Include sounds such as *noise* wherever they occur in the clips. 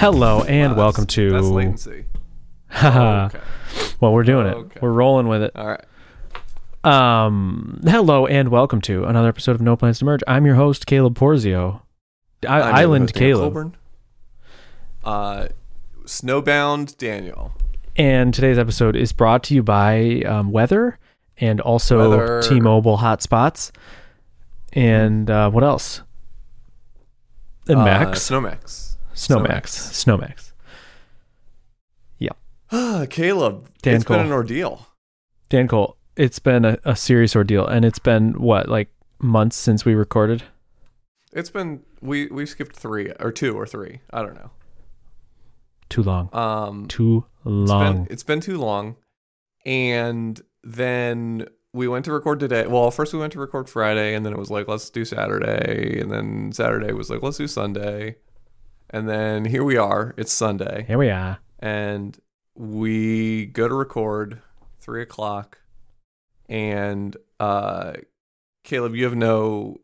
Hello and welcome to. That's latency. *laughs* Haha. okay. well, we're doing Okay. it. We're rolling with it. All right. Um, hello and welcome to another episode of No Plans to Merge. I'm your host Caleb Porzio. I- I'm Island Caleb. Coulbourne. Uh, Snowbound Daniel. And today's episode is brought to you by um, Weather and also Weather. T-Mobile hotspots. And uh, what else? And Uh, Max, Snowmax. Snowmax, Snowmax. Ah, *gasps* Caleb. Dan it's Cole. been an ordeal. Dan Cole, it's been a, a serious ordeal, and it's been what like months since we recorded. It's been we we skipped three or two or three. I don't know. Too long. Um, Too It's long. been, it's been too long. And then we went to record today. Well, first we went to record Friday, and then it was like, let's do Saturday. And then Saturday was like, let's do Sunday. And then here we are. It's Sunday. Here we are. And we go to record three o'clock. And uh, Caleb, you have no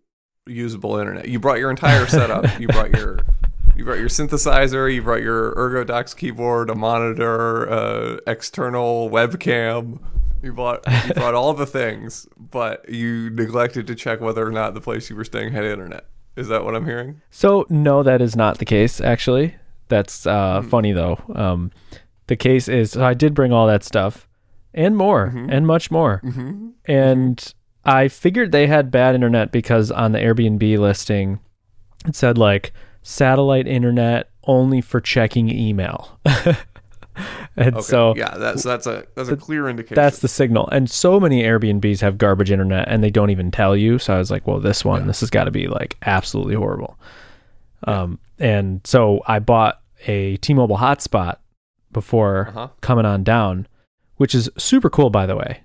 usable internet. You brought your entire *laughs* setup. you brought your you brought your synthesizer, you brought your ErgoDox keyboard, a monitor, uh, external webcam. You brought you brought all the things, but you neglected to check whether or not the place you were staying had internet. Is that what I'm hearing? So no, that is not the case. Actually, that's uh, Hmm. funny though. Um, the case is so I did bring all that stuff and more Mhm. and much more, Mm-hmm. and I figured they had bad internet because on the Airbnb listing it said like satellite internet only for checking email. *laughs* *laughs* and Okay. so yeah, that's that's a that's a clear indication. That's the signal. And so many Airbnbs have garbage internet and they don't even tell you. So I was like, well, this one, Yeah. this has got to be like absolutely horrible. Um, and so I bought a T-Mobile hotspot before uh-huh. coming on down, which is super cool, by the way.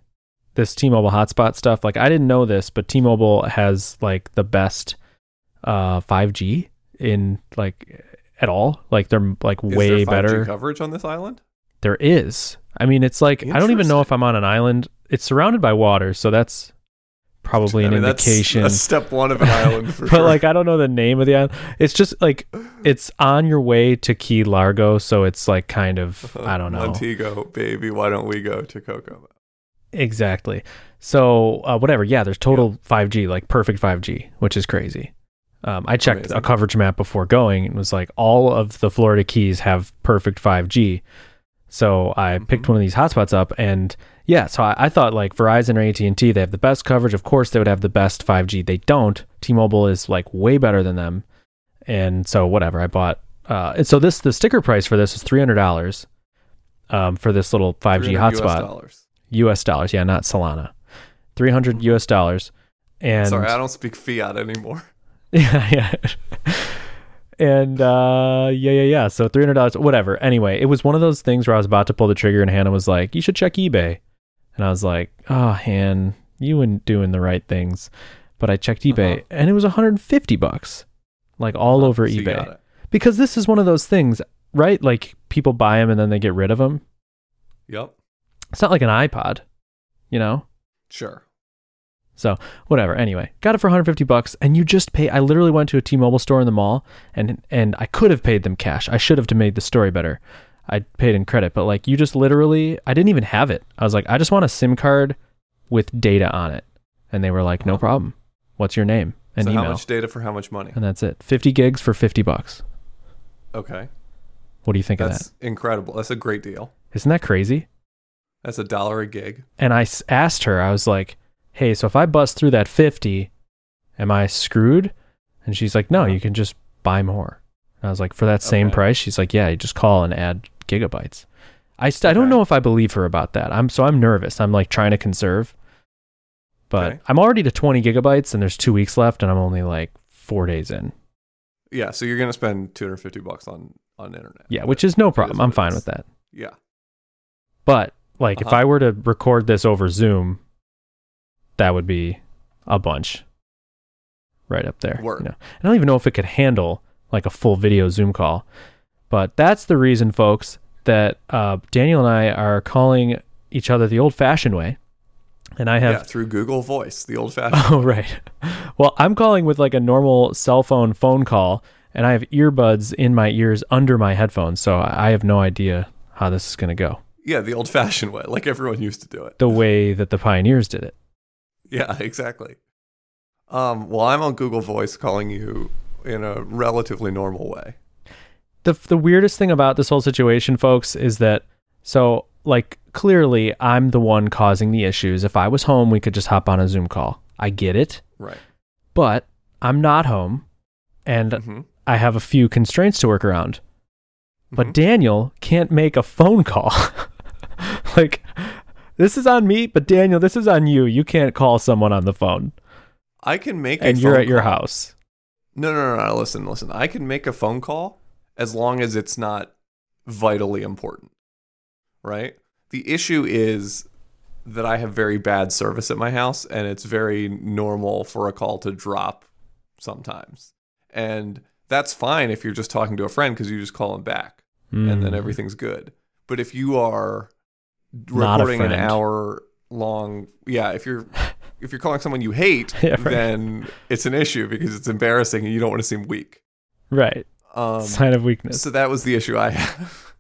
This T-Mobile hotspot stuff, like I didn't know this, but T-Mobile has like the best uh 5G in like at all. Like they're like way better. coverage on this island. There is. I mean, it's like I don't even know if I'm on an island. It's surrounded by water, so that's probably I an mean, indication. That's, step one of an island for *laughs* but sure. like I don't know the name of the island. It's just like it's on your way to Key Largo, so it's like kind of I don't know Montego, baby. Why don't we go to Kokomo? exactly. So uh, whatever, yeah. There's total 5G, like perfect 5G, which is crazy. Um, I checked Amazing. a coverage map before going and was like, all of the Florida Keys have perfect 5G. So I picked Mhm. one of these hotspots up, and yeah, so I, I thought like Verizon or AT and T, they have the best coverage. Of course, they would have the best 5G. They don't. T-Mobile is like way better than them, and so whatever. I bought. Uh, and so this the sticker price for this is three hundred dollars, um, for this little 5G 300 US hotspot. dollars. U.S. dollars, yeah, not Solana. Three hundred U.S. dollars, and Sorry, I don't speak fiat anymore. *laughs* yeah, yeah. And uh yeah, yeah, yeah. So three hundred dollars, whatever. Anyway, it was one of those things where I was about to pull the trigger, and Hannah was like, "You should check eBay," and I was like, "Oh, Han, you weren't doing the right things." But I checked eBay, Uh-huh. and it was one hundred and fifty bucks, like all over So eBay. Because this is one of those things, right? Like people buy them and then they get rid of them. Yep. It's not like an iPod, you know. Sure. So whatever. Anyway, got it for 150 bucks, and you just pay. I literally went to a T-Mobile store in the mall, and and I could have paid them cash. I should have to made the story better. I paid in credit, but like you just literally, I didn't even have it. I was like, I just want a SIM card with data on it, and they were like, no problem. What's your name and so email? how much data for how much money? and that's it. 50 gigs for 50 bucks. Okay. What do you think of That's that? incredible. That's a great deal. Isn't that crazy? That's a dollar a gig. And I asked her, I was like, hey, so if I bust through that 50, am I screwed? And she's like, no, Uh-huh. you can just buy more. And I was like, for that same Okay. price? She's like, yeah, you just call and add gigabytes. I, st- I don't know if I believe her about that. I'm so I'm nervous. I'm like trying to conserve. But Okay. I'm already to 20 gigabytes and there's two weeks left and I'm only like four days in. Yeah, so you're gonna spend 250 bucks on on internet. Yeah, which is no problem. what I'm fine with that. Yeah. But like if Uh-huh. I were to record this over Zoom, that would be a bunch right up there. Word. You know? I don't even know if it could handle like a full video Zoom call. But that's the reason, folks, that uh, Daniel and I are calling each other the old fashioned way. And I have yeah, through Google Voice, the old fashioned. *laughs* Oh, right. Well, I'm calling with like a normal cell phone phone call, and I have earbuds in my ears under my headphones, so I I have no idea how this is going to go. Yeah, the old fashioned way, like everyone used to do it. The way that the pioneers did it. Yeah, *laughs* exactly. Um, well, I'm on Google Voice calling you in a relatively normal way. the the weirdest thing about this whole situation, folks, is that so like clearly I'm the one causing the issues. If I was home, we could just hop on a Zoom call. I get it, Right. but I'm not home, and hmm I have a few constraints to work around. But Mhm. Daniel can't make a phone call. *laughs* like this is on me, but Daniel, this is on you. You can't call someone on the phone, I can make a and you're at your house. No, no, no, no. Listen, listen. I can make a phone call as long as it's not vitally important. Right? The issue is that I have very bad service at my house and it's very normal for a call to drop sometimes. And that's fine if you're just talking to a friend because you just call them back and then Mm. everything's good. But if you are recording an hour long, yeah, if you're if you're calling someone you hate, *laughs* Yeah, right. then it's an issue because it's embarrassing and you don't want to seem weak. right. Um, Sign of weakness. so that was the issue I have.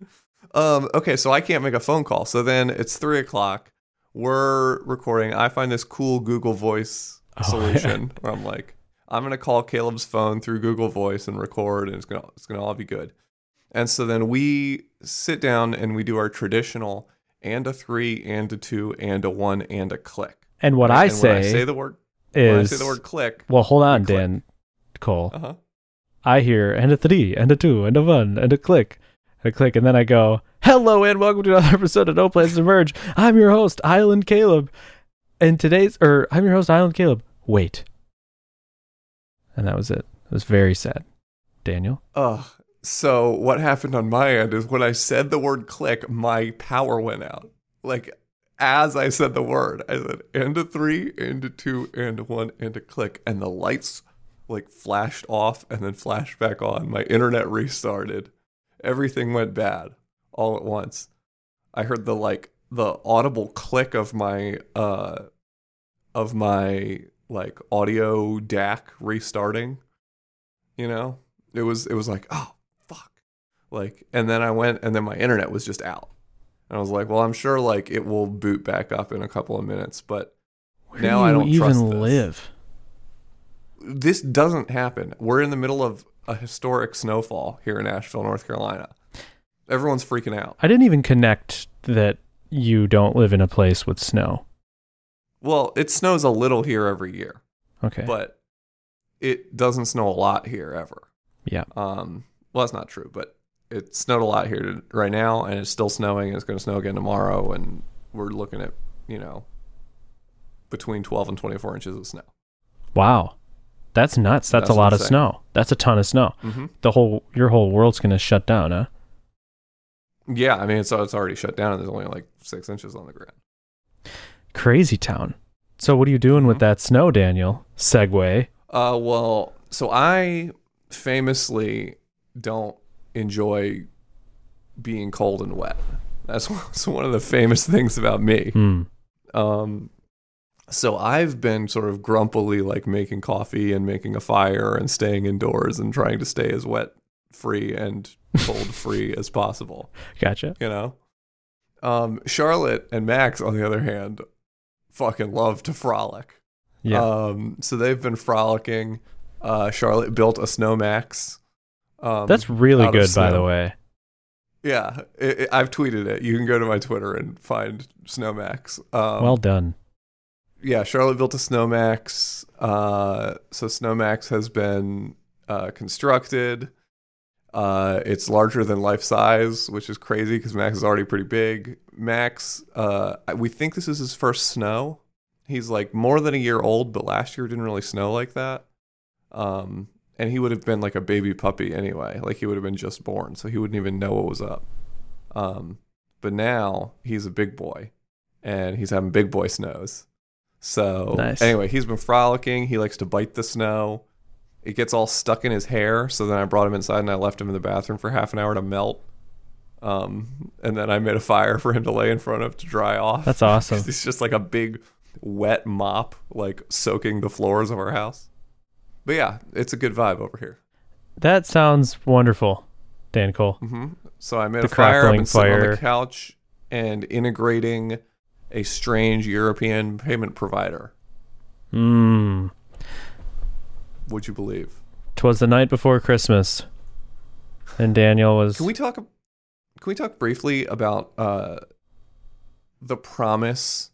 *laughs* um, okay, so I can't make a phone call. So then it's three o'clock. We're recording. I find this cool Google Voice Oh, *laughs* solution where I'm like, I'm gonna call Caleb's phone through Google Voice and record, and it's gonna it's gonna all be good. And so then we sit down and we do our traditional and a three and a two and a one and a click. And what Right? I And say, when I say the word when I is say the word click, well, hold on. Dan Cole. uh huh. I hear and a three and a two and a one and a click and a click, and then I go, "Hello and welcome to another *laughs* episode of No Place to Merge." I'm your host, Island Caleb, and today's or I'm your host, Island Caleb. Wait, and that was it. It was very sad. Daniel, Ugh. So what happened on my end is when I said the word click, my power went out. Like as I said the word, I said and a three, and a two, and a one, and a click, and the lights like flashed off and then flashed back on. My internet restarted. Everything went bad all at once. I heard the like the audible click of my uh of my like audio DAC restarting. You know? It was it was like, oh. Like and then I went and then my internet was just out. And I was like, well, I'm sure like it will boot back up in a couple of minutes, but where Now do I don't even trust this. live? this doesn't happen. We're in the middle of a historic snowfall here in Asheville, North Carolina. Everyone's freaking out. I didn't even connect that you don't live in a place with snow. Well, it snows a little here every year, Okay, but it doesn't snow a lot here ever. yeah, Um, well, that's not true, but it snowed a lot here to- right now, and it's still snowing, and it's going to snow again tomorrow, and we're looking at you know between 12 and 24 inches of snow. wow, that's nuts. That's, That's a lot of snow. That's a ton of snow. Mm-hmm. The whole your whole world's gonna shut down, huh? Yeah, I mean it's it's already shut down, and there's only like six inches on the ground. Crazy town. So what are you doing with Mhm. that snow, Daniel? Segue. Uh, well, so I famously don't enjoy being cold and wet. That's one- *laughs* that's one of the famous things about me. Hmm. Um, so I've been sort of grumpily like making coffee and making a fire and staying indoors and trying to stay as wet free and cold *laughs* free as possible. Gotcha. You know, um, Charlotte and Max, on the other hand, fucking love to frolic. Yeah. Um, so they've been frolicking. Uh, Charlotte built a Snowmax. Um, That's really good, by the way. yeah. It, it- I've tweeted it. You can go to my Twitter and find Snowmax. Um, well done. yeah, Charlotte built a Snowmax. Uh, so Snowmax has been uh, constructed. Uh, it's larger than life size, which is crazy because Max is already pretty big. Max, uh, we think this is his first snow. He's like more than a year old, but last year didn't really snow like that. Um, and he would have been like a baby puppy anyway. Like he would have been just born, so he wouldn't even know what was up. Um, but now he's a big boy, and he's having big boy snows. So Nice. anyway, he's been frolicking. He likes to bite the snow. It gets all stuck in his hair. So then I brought him inside and I left him in the bathroom for half an hour to melt. Um, and then I made a fire *laughs* for him to lay in front of to dry off. That's awesome. *laughs* He's just like a big wet mop, like soaking the floors of our house. But yeah, it's a good vibe over here. That sounds wonderful, Dan Cole. hmm So I made The a fire. I've been sitting on the couch and integrating a strange European payment provider. Mmm. Would you believe? Twas the night before Christmas, and Daniel was. Can we talk? Can we talk briefly about uh, the promise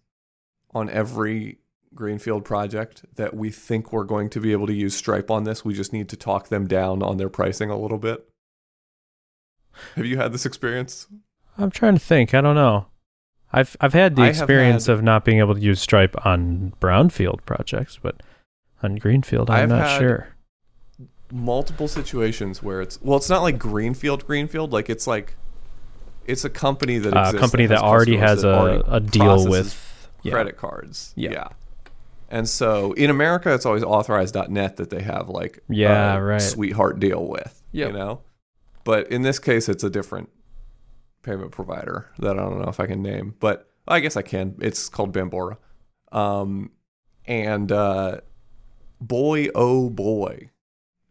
on every greenfield project that we think we're going to be able to use Stripe on this? We just need to talk them down on their pricing a little bit. Have you had this experience? I'm trying to think. I don't know. I've I've had the I experience had- of not being able to use Stripe on brownfield projects, but on greenfield, I'm I've not sure. multiple situations where it's well, it's not like greenfield, greenfield. Like it's like it's a company that A company that has already has that a, already a deal with yeah. credit cards. Yeah. And so in America, it's always authorized.net that they have like Yeah, a right. sweetheart deal with. Yep. You know, but in this case, it's a different payment provider that I don't know if I can name, but I guess I can. It's called Bambora. Um, and uh, boy, oh boy,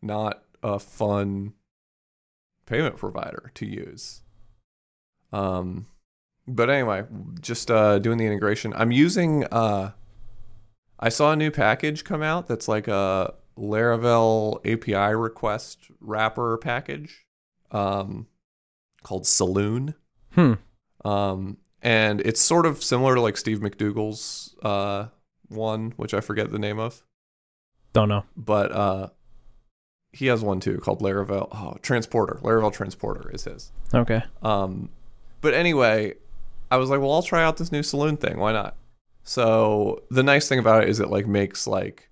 not a fun payment provider to use. Um, but anyway, just uh, doing the integration. I'm using. Uh, I saw a new package come out that's like a Laravel API request wrapper package, um, called Saloon. Hmm. Um, and it's sort of similar to like Steve McDougall's uh one, which I forget the name of, Don't know. but uh, he has one too called Laravel. Oh, Transporter. Laravel Transporter is his. Okay. Um, but anyway, I was like, well, I'll try out this new saloon thing. Why not? So the nice thing about it is it like makes like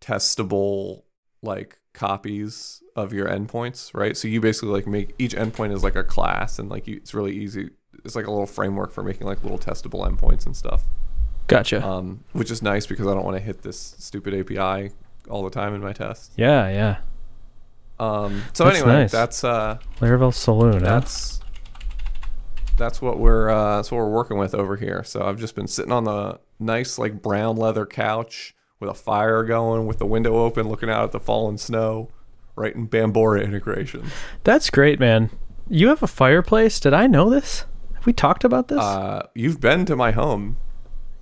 testable like copies of your endpoints, right? So you basically like make each endpoint is like a class, and like you, it's really easy. It's like a little framework for making like little testable endpoints and stuff, Gotcha. um, which is nice because I don't want to hit this stupid API all the time in my tests. yeah, yeah. Um, so That's anyway, nice. that's uh, Laravel Saloon. huh? That's what we're uh, that's what we're working with over here. So I've just been sitting on the nice like brown leather couch with a fire going, with the window open, looking out at the fallen snow, right in Bambora integration. That's great, man. You have a fireplace. Did I know this? Have we talked about this? Uh, you've been to my home.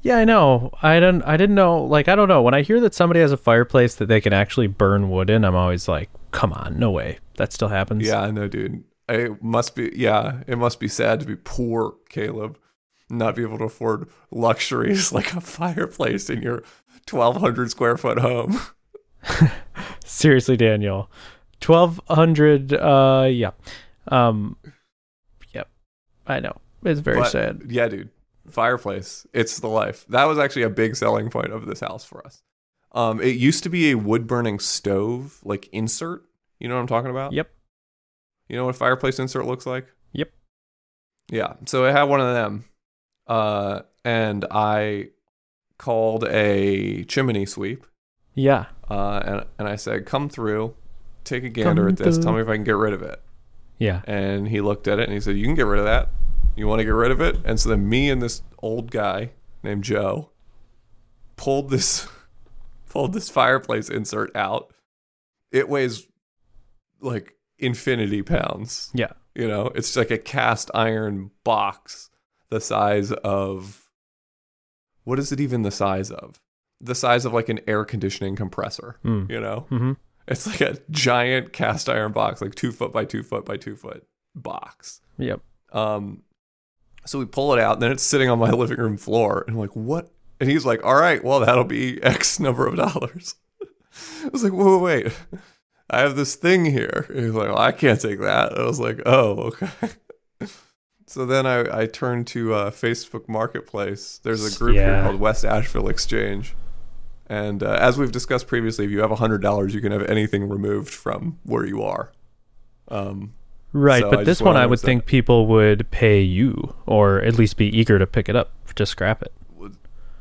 yeah, I know. I don't. I didn't know. Like, I don't know. When I hear that somebody has a fireplace that they can actually burn wood in, I'm always like, "Come on, no way. That still happens." Yeah, I know, dude. It must be yeah, it must be sad to be poor, Caleb, not be able to afford luxuries *laughs* like a fireplace in your 1200 square foot home. *laughs* Seriously, Daniel. Twelve hundred. Uh, yeah. Um. Yep. I know. It's very But, sad. Yeah, dude. Fireplace. It's the life. That was actually a big selling point of this house for us. Um, it used to be a wood burning stove, like insert. You know what I'm talking about? Yep. You know what a fireplace insert looks like? Yep. Yeah. So I had one of them. Uh, and I called a chimney sweep. Yeah. Uh, and and I said, "Come through, take a gander Come at this. through. Tell me if I can get rid of it." Yeah. And he looked at it and he said, "You can get rid of that. You want to get rid of it?" And so then me and this old guy named Joe pulled this *laughs* pulled this fireplace insert out. It weighs like infinity pounds. Yeah. You know, it's like a cast iron box the size of what is it even the size of? The size of like an air conditioning compressor, Mm. you know? Mm-hmm. It's like a giant cast iron box, like two foot by two foot by two foot box. Yep. Um, so we pull it out, and then it's sitting on my *laughs* living room floor, and I'm like, "What?" And he's like, "All right, well, that'll be X number of dollars." *laughs* I was like, "Whoa, wait, wait. I have this thing here." And *laughs* he's like, well, "I can't take that." I was like, "Oh, okay." *laughs* so then I I turned to uh, Facebook Marketplace. There's a group here called West Asheville Exchange. And uh, as we've discussed previously, if you have hundred dollars, you can have anything removed from where you are. Um, Right, So but just this one I would think people would pay you, or at least be eager to pick it up to scrap it.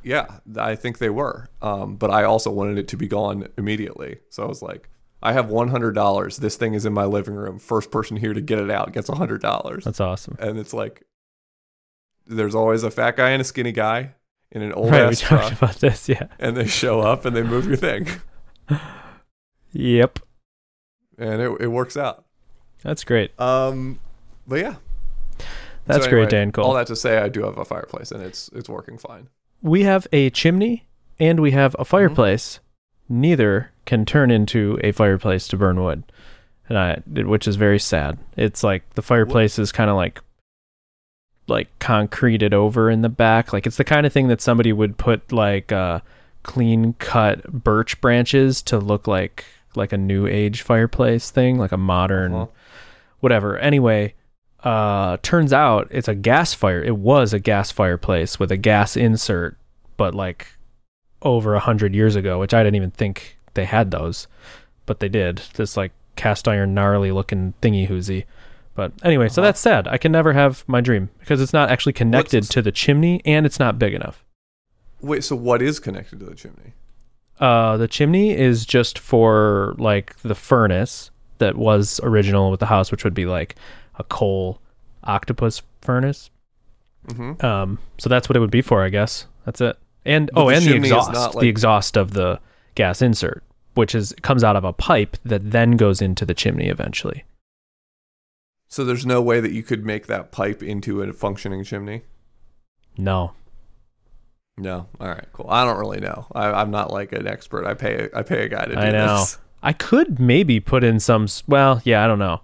Yeah, I think they were. Um, but I also wanted it to be gone immediately. So I was like, I have one hundred dollars. This thing is in my living room. First person here to get it out gets hundred dollars. That's awesome. And it's like, there's always a fat guy and a skinny guy in an old right, we talked truck, about this. Yeah. and they show up and they move your thing. *laughs* Yep. and it it works out. That's great. Um, but yeah, That's So great, Dan Cole. All that to say, I do have a fireplace, and it's it's working fine. we have a chimney and we have a Mm-hmm. Neither can turn into a fireplace to burn wood, and I, which is very sad. It's like the fireplace is kind of like, like concreted over in the back. Like it's the kind of thing that somebody would put like uh, clean cut birch branches to look like like a new age fireplace thing, like a modern Uh-huh. whatever. Anyway, uh, turns out it's a gas fire. It was a gas fireplace with a gas insert, but like over a hundred years ago, which I didn't even think they had those, but they did. This like cast iron, gnarly looking thingy hoozy. But anyway, so Uh-huh. that's sad. I can never have my dream because it's not actually connected to the chimney and it's not big enough. Wait, so what is connected to the chimney? Uh, the chimney is just for like the furnace that was original with the house, which would be like a coal octopus furnace. Mm-hmm. Um, so that's what it would be for, I guess. That's it. And But oh, the and the exhaust, not, the exhaust of the gas insert, which is comes out of a pipe that then goes into the chimney eventually. So there's no way that you could make that pipe into a functioning chimney. No, No. All right. Cool. I don't really know. I, I'm not like an expert. I pay. I pay a guy to do I know. this. I could maybe put in some. Well, yeah, I don't know.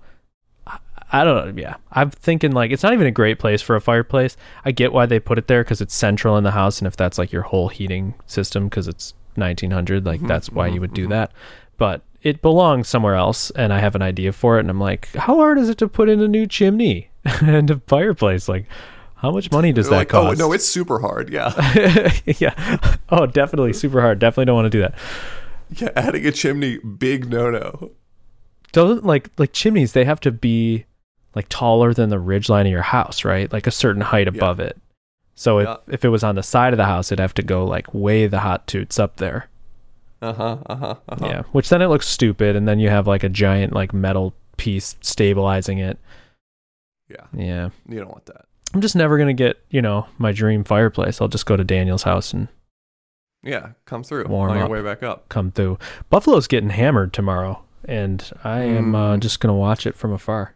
I, don't know. Yeah, I'm thinking like it's not even a great place for a fireplace. I get why they put it there because it's central in the house, and if that's like your whole heating system because it's 1900, like Mhm, that's why you would do mhm. that. But it belongs somewhere else, and I have an idea for it, and I'm like, how hard is it to put in a new chimney *laughs* and a fireplace? Like, how much money does They're that like, cost? oh no, it's super hard. Yeah. *laughs* yeah. Oh, definitely super hard. Definitely don't want to do that. yeah. Adding a chimney, big no no. doesn't like like chimneys they have to be like taller than the ridge line of your house right like a certain height Yeah. above it so if, Yeah. if it was on the side of the house it'd have to go like way the hot toots up there Uh huh. Uh huh. Uh-huh. yeah which then it looks stupid and then you have like a giant like metal piece stabilizing it Yeah. yeah You don't want that. i'm just never gonna get you know my dream fireplace i'll just go to daniel's house and Yeah. Come through Warm on your up. way back up. come through buffalo's getting hammered tomorrow and i am uh, Mm. just gonna watch it from afar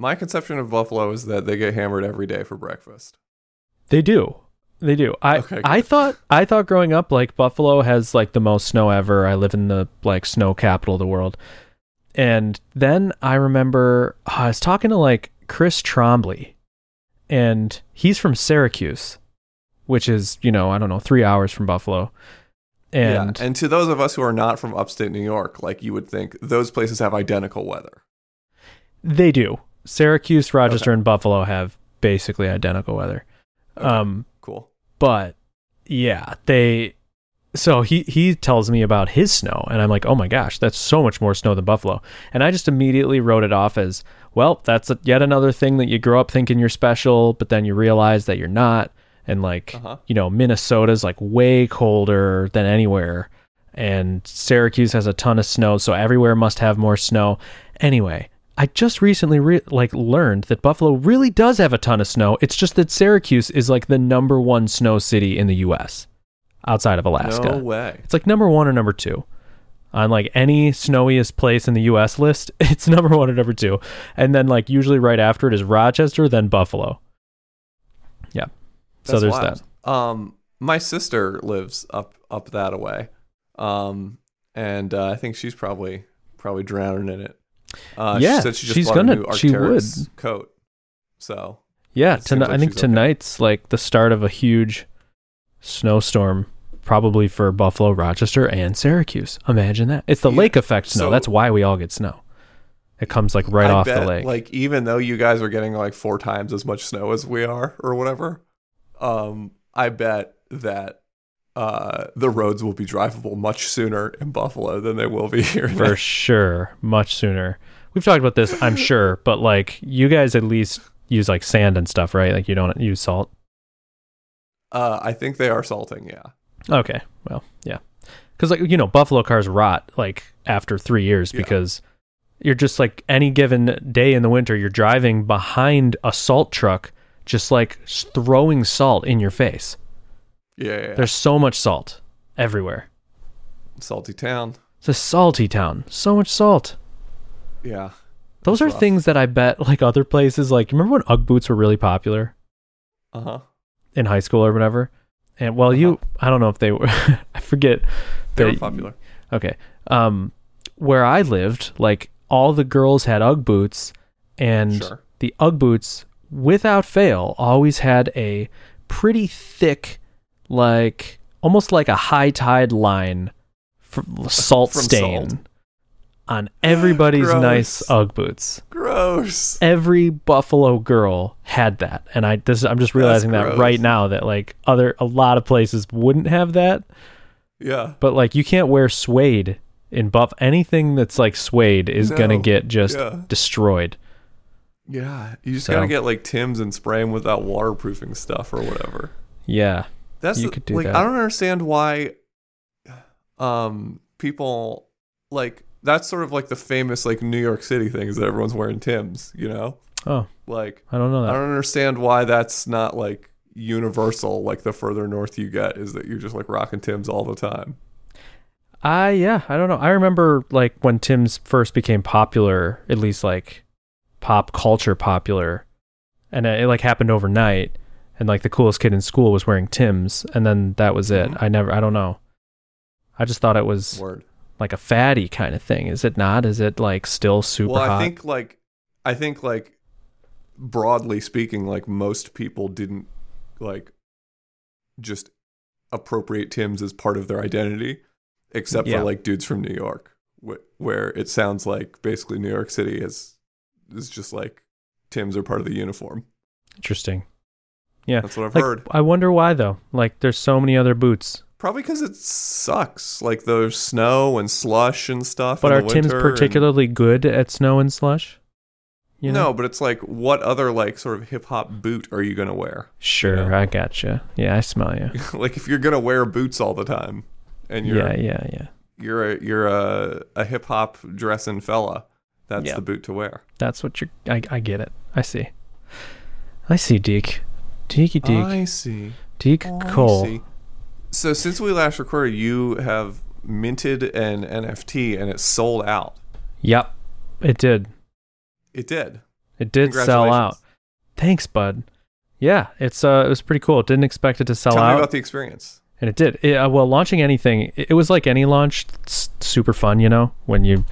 My conception of buffalo is that they get hammered every day for breakfast. They do. They do. I Okay, I thought I thought growing up like Buffalo has like the most snow ever. I live in the like snow capital of the world. And then I remember uh, I was talking to like Chris Trombley and he's from Syracuse, which is, you know, I don't know, 3 hours from Buffalo. And yeah. And to those of us who are not from upstate New York, like you would think, those places have identical weather. they do. Syracuse, Rochester Okay. and Buffalo have basically identical weather. Okay. Um Cool. but yeah they so he he tells me about his snow and i'm like oh my gosh that's so much more snow than buffalo and i just immediately wrote it off as well that's a, yet another thing that you grow up thinking you're special but then you realize that you're not and like Uh-huh. you know minnesota's like way colder than anywhere and syracuse has a ton of snow so everywhere must have more snow anyway I just recently re- like learned that Buffalo really does have a ton of snow. It's just that Syracuse is like the number one snow city in the U.S. outside of Alaska. No way. It's like number one or number two on like any snowiest place in the U.S. list. *laughs* It's number one or number two, and then like usually right after it is Rochester, then Buffalo. Yeah, so there's wild. that. Um, my sister lives up up that away, um, and uh, I think she's probably probably drowning in it. Uh, Yeah, she said she just she's gonna- a new she Arc'teryx coat. So Yeah, tonight. like I think she's okay. tonight's like the start of a huge snowstorm, probably for Buffalo, Rochester, and Syracuse. Imagine that. It's the Yeah, lake effect snow. so- That's why we all get snow. It comes like right I off bet, the lake. Like even though you guys are getting like four times as much snow as we are, or whatever, um, I bet that uh, the roads will be drivable much sooner in Buffalo than they will be *laughs* here. for sure, much sooner. We've talked about this, I'm sure, *laughs* but like you guys at least use like sand and stuff, right? Like you don't use salt. Uh, I think they are salting. Yeah. Okay, well, yeah, because like you know, Buffalo cars rot like after three years Yeah. because you're just like any given day in the winter, you're driving behind a salt truck, just like throwing salt in your face. Yeah. yeah, yeah. There's so much salt everywhere. salty town. It's a salty town. So much salt. Yeah. Those are rough. things that I bet like other places like remember when Ugg boots were really popular Uh huh. in high school or whatever? And well, you I don't know if they were *laughs* I forget They were popular. Okay. Um where I lived, like all the girls had Ugg boots and Sure. the Ugg boots without fail always had a pretty thick like almost like a high tide line salt From stain salt. on everybody's Gross. nice Ugg boots. Gross. Every Buffalo girl had that, and I this I'm just realizing that right now that like other a lot of places wouldn't have that, Yeah. but like you can't wear suede in buff anything that's like suede is gonna get just Yeah. destroyed. Yeah. You just So- gotta get like Tim's and spray them with that waterproofing stuff or whatever. Yeah, That's You the- could do like that. I don't understand why um people like that's sort of like the famous like New York City thing is that everyone's wearing Tim's, you know? Oh, Like I don't know that. I don't understand why that's not like universal like the further north you get is that you're just like rocking Tim's all the time. I yeah, I don't know. I remember like when Tim's first became popular, at least like pop culture popular, and it, it like happened overnight. And like the coolest kid in school was wearing Tim's, and then that was it. Mhm. I never, I don't know. I just thought it was Word. like a fatty kind of thing. Is it not? Is it like still super well, hot? I think like I think like broadly speaking, like most people didn't like just appropriate Tim's as part of their identity, except Yeah. for like dudes from New York, wh- where it sounds like basically New York City is is just like Tim's are part of the uniform. Interesting. Yeah. That's what I've Like, heard. I wonder why though. Like, there's so many other boots, Probably because it sucks. Like there's snow and slush and stuff. but in are the Tim's winter and- particularly good at snow and slush? You know? No, but it's like, what other like sort of hip hop boot are you gonna wear? Sure, Yeah. I gotcha. Yeah, I smell you. *laughs* like if you're gonna wear boots all the time, and you're Yeah, yeah, yeah. you're a you're a, a hip hop dressing fella, that's Yeah. the boot to wear. That's what you're. I, I get it. I see. I see, Deke. Deeky Deek. I see. Deke Oh, I Cole. see. So since we last recorded, you have minted an NFT and it sold out. Yep, it did. It did. It did sell out. Thanks, bud. Yeah, it's uh, it was pretty cool. Didn't expect it to sell Tell me out, about the experience. and it did. It, uh, well, launching anything, it, it was like any launch. It's super fun, you know, when you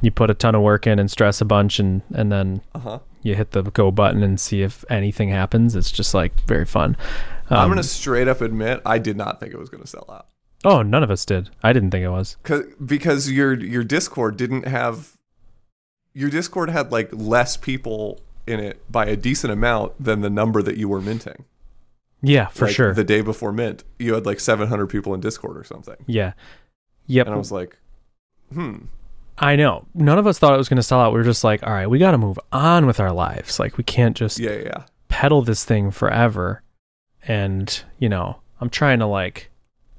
you put a ton of work in and stress a bunch, and and then Uh huh. You hit the go button and see if anything happens. It's just like very fun. I'm Um, gonna straight up admit I did not think it was gonna sell out. Oh, none of us did. I didn't think it was. Cause, because your your Discord didn't have your Discord had like less people in it by a decent amount than the number that you were minting. Yeah, for Like, sure. The day before mint, you had like 700 people in Discord or something, yeah. Yep. and I was like, hmm, I know. None of us thought it was going to sell out. We were just like, all right, we got to move on with our lives. Like, we can't just yeah, yeah, pedal this thing forever. And, you know, I'm trying to like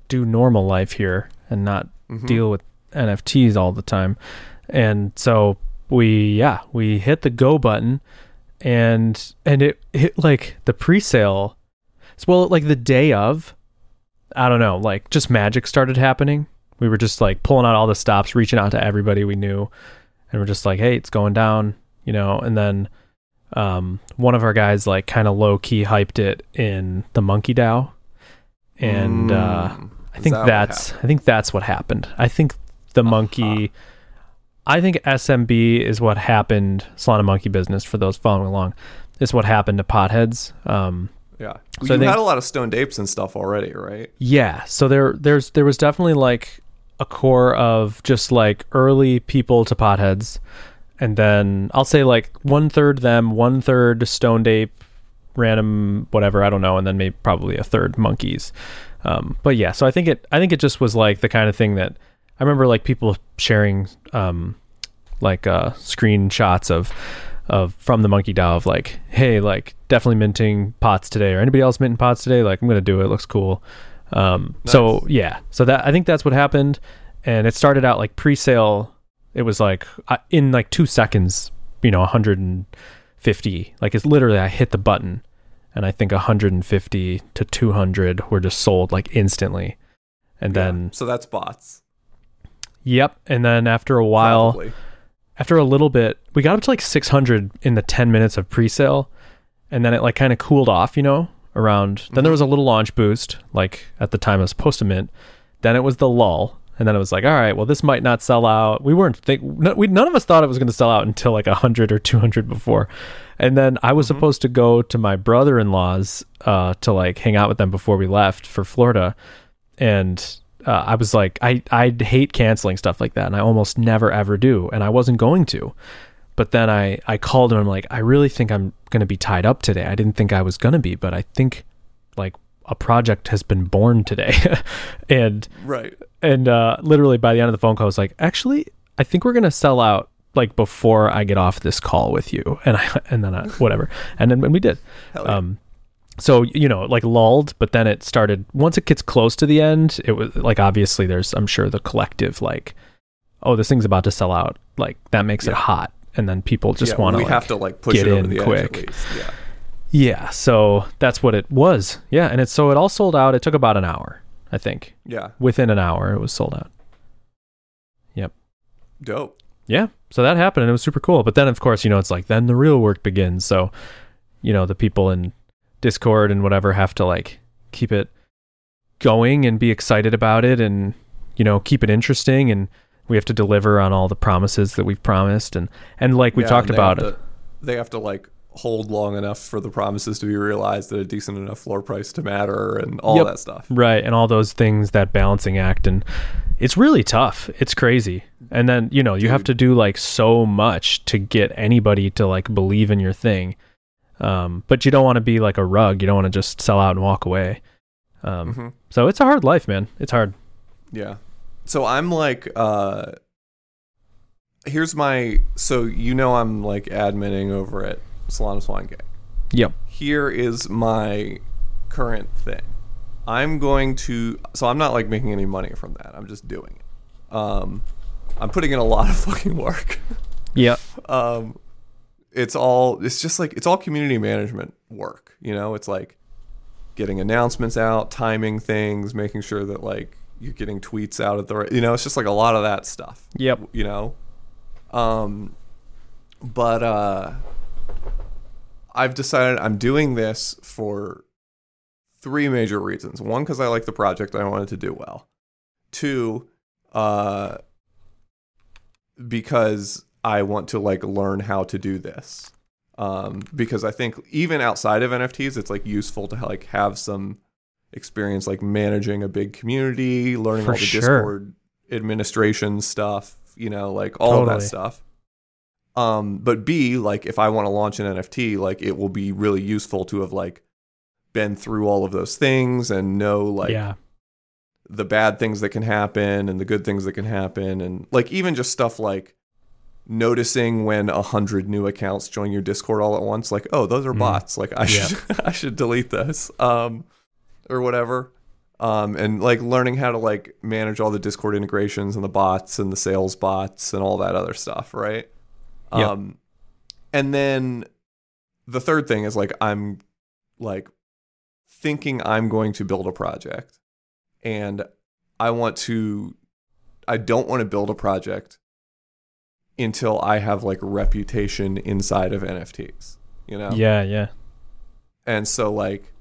do normal life here and not Mhm. deal with NFTs all the time. And so we, yeah, we hit the go button and, and it hit like the pre sale. Well, like the day of, I don't know, like just magic started happening. We were just like pulling out all the stops, reaching out to everybody we knew. And we're just like, hey, it's going down, you know, and then um, one of our guys like kind of low key hyped it in the monkey DAO. And uh, Mm. I think that that's I think that's what happened. I think the monkey I think SMB is what happened Solana monkey business for those following along is what happened to potheads. Um Yeah. So you think- had a lot of stoned apes and stuff already, right? yeah, so there there's there was definitely like a core of just like early people to potheads and then I'll say like one third them, one third stoned ape, random whatever, I don't know, and then maybe probably a third monkeys. Um, but yeah, so I think it I think it just was like the kind of thing that I remember like people sharing um, like uh, screenshots of of from the monkey DAO of like, hey, like definitely minting pots today, or anybody else minting pots today? Like I'm gonna do it. Looks cool. Um, So yeah, so that I think that's what happened, and it started out like pre-sale. It was like I- in like two seconds, you know, 150. Like it's literally I hit the button, and I think 150 to 200 were just sold like instantly, and Yeah. then so that's bots. Yep. And then after a while, Probably. after a little bit, we got up to like 600 in the 10 minutes of pre-sale, and then it like kind of cooled off, you know, around. Then there was a little launch boost, like at the time it was post mint. Then it was the lull, and then it was like, all right, well, this might not sell out. We weren't think no, we none of us thought it was going to sell out until like 100 or 200 before. And then I was supposed to go to my brother-in-law's uh, to like hang out with them before we left for Florida, and uh, I was like, I I hate canceling stuff like that, and I almost never ever do, and I wasn't going to. But then I I called him. I'm like, I really think I'm going to be tied up today. I didn't think I was going to be, but I think like a project has been born today, *laughs* and Right. and uh, literally by the end of the phone call, I was like, actually, I think we're gonna sell out like before I get off this call with you, *laughs* and I and then I, whatever, and then when we did, yeah. um, so you know, like lulled, but then it started. Once it gets close to the end, it was like obviously there's I'm sure the collective like, oh, this thing's about to sell out, like that makes it hot, and then people just yeah, want we like, have to like push get it over in the quick. edge at least. Yeah. yeah. So that's what it was. Yeah, and it so it all sold out. It took about an hour, I think. Yeah. Within an hour, it was sold out. Yep. Dope. yeah so that happened and it was super cool but then of course you know it's like then the real work begins so you know the people in discord and whatever have to like keep it going and be excited about it and you know keep it interesting and we have to deliver on all the promises that we've promised and and like we Yeah, talked about it to- they have to like hold long enough for the promises to be realized at a decent enough floor price to matter and all Yep. that stuff. right and all those things that balancing act and it's really tough it's crazy and then you know you have to do like so much to get anybody to like believe in your thing um, but you don't want to be like a rug you don't want to just sell out and walk away um, Mhm. so it's a hard life man it's hard Yeah. So I'm like, uh, here's my. So you know I'm like adminning over at Solana Swine Gang. yep Here is my current thing. I'm going to. So I'm not like making any money from that. I'm just doing it. Um, I'm putting in a lot of *laughs* fucking work. yep um, it's all it's just like it's all community management work you know it's like getting announcements out timing things making sure that like you're getting tweets out at the right you know it's just like a lot of that stuff yep. you know? Um but uh i've decided i'm doing this for three major reasons. One because i like the project i wanted to do well. Two uh because i want to like learn how to do this. Um because i think even outside of nfts it's like useful to like have some experience like managing a big community learning For all the sure. discord administration stuff you know like all of that stuff um but b like if i want to launch an nft like it will be really useful to have like been through all of those things and know like yeah the bad things that can happen and the good things that can happen and like even just stuff like noticing when a hundred new accounts join your discord all at once like oh those are Mm. bots like i Yeah. should *laughs* i should delete those um or whatever um and like learning how to like manage all the discord integrations and the bots and the sales bots and all that other stuff right Yep. um and then the third thing is like i'm like thinking i'm going to build a project and I want to I don't want to build a project until I have like reputation inside of NFTs, you know? yeah yeah And so like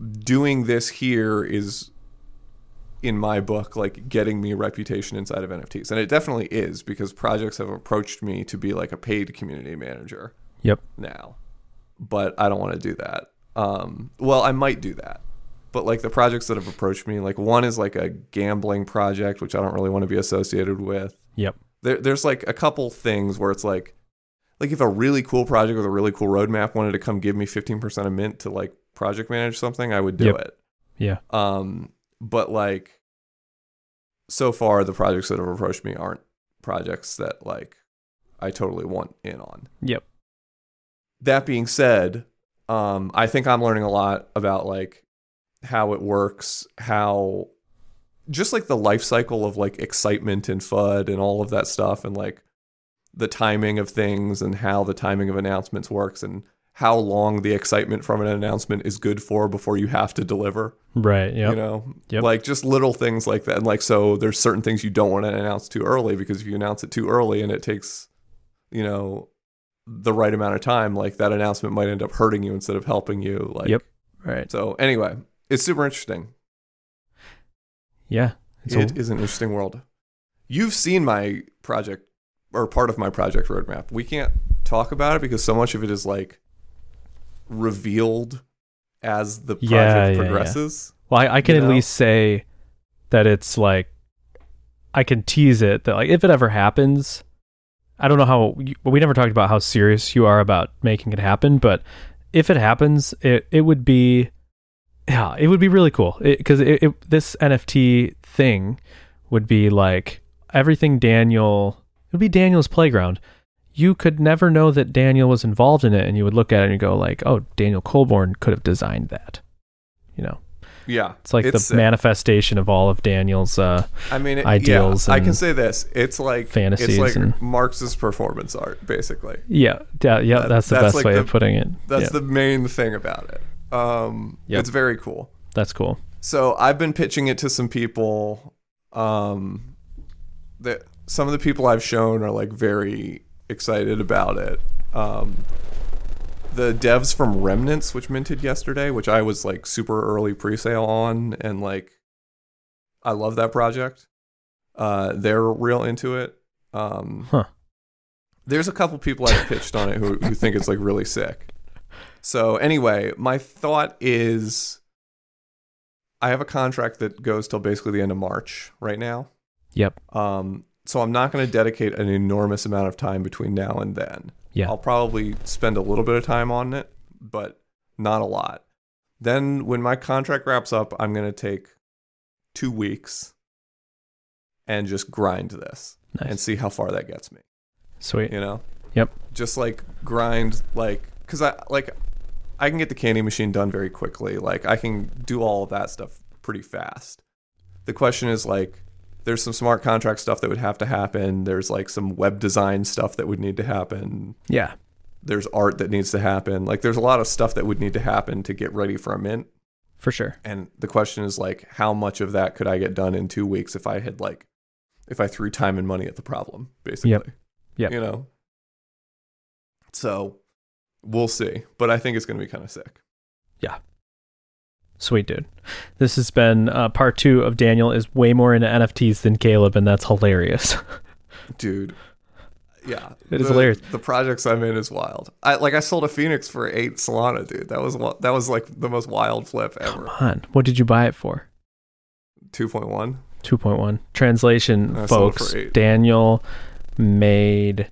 doing this here is in my book like getting me a reputation inside of NFTs. And it definitely is because projects have approached me to be like a paid community manager yep now. But I don't want to do that. Um well, I might do that. But like the projects that have approached me, like one is like a gambling project which I don't really want to be associated with. yep There there's like a couple things where it's like like if a really cool project with a really cool roadmap wanted to come give me 15% of mint to like project manage something, I would do Yep. it. yeah Um, but like, so far the projects that have approached me aren't projects that like I totally want in on. yep That being said, um, I think I'm learning a lot about like how it works, how just like the life cycle of like excitement and FUD and all of that stuff, and like the timing of things and how the timing of announcements works and how long the excitement from an announcement is good for before you have to deliver. Right. Yeah. You know, Yep. like just little things like that. And like, so there's certain things you don't want to announce too early because if you announce it too early and it takes, you know, the right amount of time, like that announcement might end up hurting you instead of helping you. Like, Yep. Right. So anyway, it's super interesting. Yeah. It's It a, is an interesting world. You've seen my project or part of my project roadmap. We can't talk about it because so much of it is like revealed as the project Yeah, yeah, yeah. progresses. well, I, I can at know? least say that it's like I can tease it that like if it ever happens, I don't know how you, we never talked about how serious you are about making it happen, but if it happens, it it would be yeah, it would be really cool because it, it, this NFT thing would be like everything Daniel. It would be Daniel's playground. You could never know that Daniel was involved in it, and you would look at it and you go like, "Oh, Daniel Coulbourne could have designed that." You know, Yeah. it's like the manifestation of all of Daniel's. Uh, I mean, it, ideals Yeah, I can say this: it's like fantasies It's like and- Marx's performance art, basically. yeah, yeah, yeah. That- that's the that's best like way the- of putting it. That's yeah, the main thing about it. Um, Yep. It's very cool. that's cool. So I've been pitching it to some people. Um, that some of the people I've shown are like very excited about it. Um, the devs from Remnants, which minted yesterday, which I was like super early pre-sale on, and like I love that project. Uh, they're real into it. Um, Huh. There's a couple people I've pitched on it who who think it's like really sick. So anyway, my thought is I have a contract that goes till basically the end of March right now. Yep. Um, so I'm not going to dedicate an enormous amount of time between now and then. Yeah. I'll probably spend a little bit of time on it, but not a lot. Then when my contract wraps up, I'm going to take two weeks and just grind this Nice. and see how far that gets me Sweet. you know Yep. just like grind like because i like i can get the candy machine done very quickly like i can do all of that stuff pretty fast the question is like there's some smart contract stuff that would have to happen. There's like some web design stuff that would need to happen. Yeah. there's art that needs to happen. Like there's a lot of stuff that would need to happen to get ready for a mint. For sure. and the question is like how much of that could i get done in two weeks if i had like if i threw time and money at the problem basically? Yep. Yep. you know? So we'll see. But i think it's going to be kind of sick Sweet dude. This has been uh, part two of Daniel is way more into NFTs than Caleb, and that's hilarious. *laughs* dude yeah It is the, hilarious. the projects i'm in is wild i like i sold a phoenix for eight solana dude that was that was like the most wild flip ever. Come on. What did you buy it for? 2.1 2.1. Translation, I sold it folks. for eight. Daniel made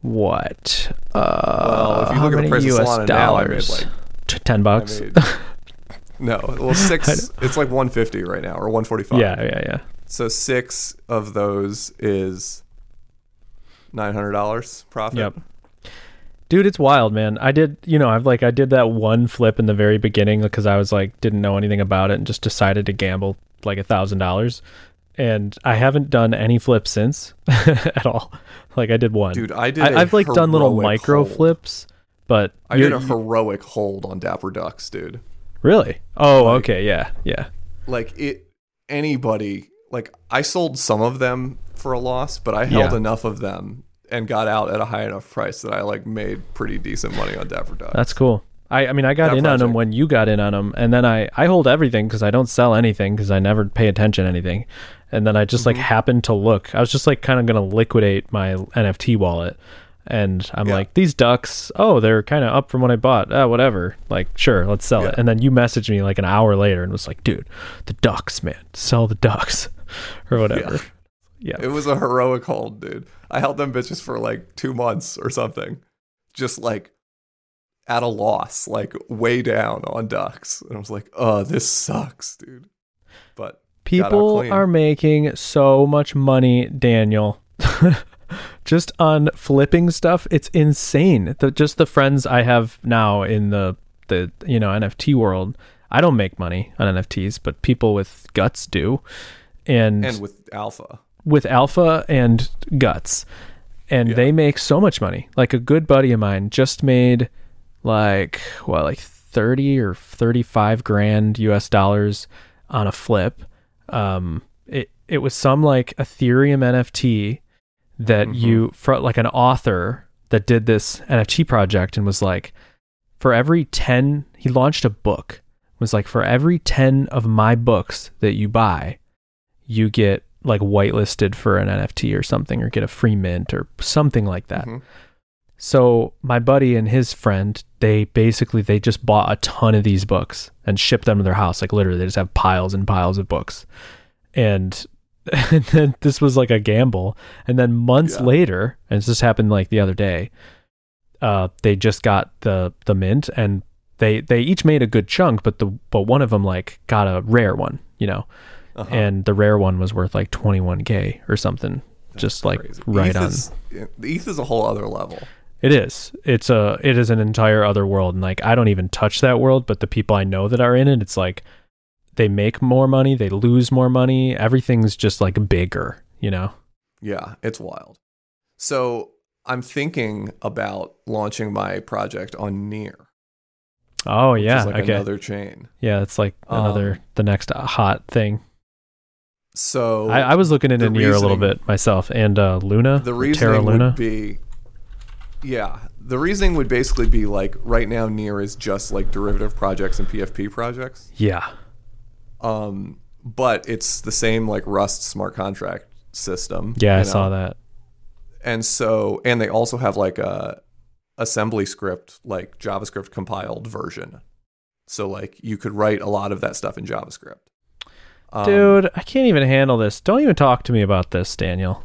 what? Uh, well if you how look at the price US of solana now i made dollars? like T- 10 I bucks? *laughs* no well six *laughs* it's like 150 right now or 145 yeah, yeah, yeah. So six of those is nine hundred dollars profit. Yep. Dude, it's wild, man. I did, you know, I've like I did that one flip in the very beginning because I was like didn't know anything about it and just decided to gamble like a thousand dollars, and I haven't done any flips since *laughs* at all. Like I did one. Dude, I did. I, I've like done little micro hold. flips, but I did a heroic hold on Dapper Ducks, dude. Really. Oh, like- okay, yeah, yeah, Like it. Anybody like I sold some of them for a loss, but I held Yeah. enough of them and got out at a high enough price that I like made pretty decent money on Dapper Ducks. that's cool. I, I mean, I got That in on them when you got in on them, and then I, I hold everything because I don't sell anything because I never pay attention to anything, and then I just like Mhm. happened to look. I was just like kind of gonna liquidate my NFT wallet, and I'm Yeah. like, these ducks, oh, they're kind of up from what I bought. Ah, whatever. Like, sure, let's sell it. And then you messaged me like an hour later and was like, dude, the ducks, man, sell the ducks, *laughs* or whatever. Yeah. It was a heroic hold, dude. I held them bitches for like two months or something. Just like at a loss, like way down on ducks. And I was like, oh, this sucks, dude. But People are making so much money, Daniel. *laughs* just on flipping stuff, it's insane. The, just the friends I have now in the the you know NFT world, I don't make money on NFTs, but people with guts do, and, and with alpha. with Alpha and Guts, and Yeah. they make so much money. Like a good buddy of mine just made like what like 30 or 35 grand US dollars on a flip. Um it it was some like Ethereum NFT that Mhm. you for like an author that did this NFT project and was like for every 10 he launched a book was like for every 10 of my books that you buy you get like whitelisted for an NFT or something or get a free mint or something like that. Mhm. So my buddy and his friend, they basically they just bought a ton of these books and shipped them to their house. Like literally, they just have piles and piles of books. And, and then this was like a gamble. And then months Yeah. later, and this just happened like the other day, uh, they just got the the mint and they they each made a good chunk, but the but one of them like got a rare one, you know, Uh-huh. and the rare one was worth like 21k or something. just like Crazy. right ETH on. Is, the ETH is a whole other level. It is. It's a. It is an entire other world, and like I don't even touch that world, but the people I know that are in it, it's like they make more money, they lose more money. Everything's just like bigger, you know. Yeah, it's wild. So I'm thinking about launching my project on Near. Oh yeah, like okay, another chain. yeah. It's like another Um, the next hot thing. So I, I was looking into Near a little bit myself, and uh, Luna, the reasoning Luna. would be yeah the reasoning would basically be like right now near is just like derivative projects and pfp projects yeah, um but it's the same like rust smart contract system yeah, I you saw that. and so and they also have like a assembly script like javascript compiled version so like you could write a lot of that stuff in javascript um, Dude, I can't even handle this. Don't even talk to me about this, Daniel.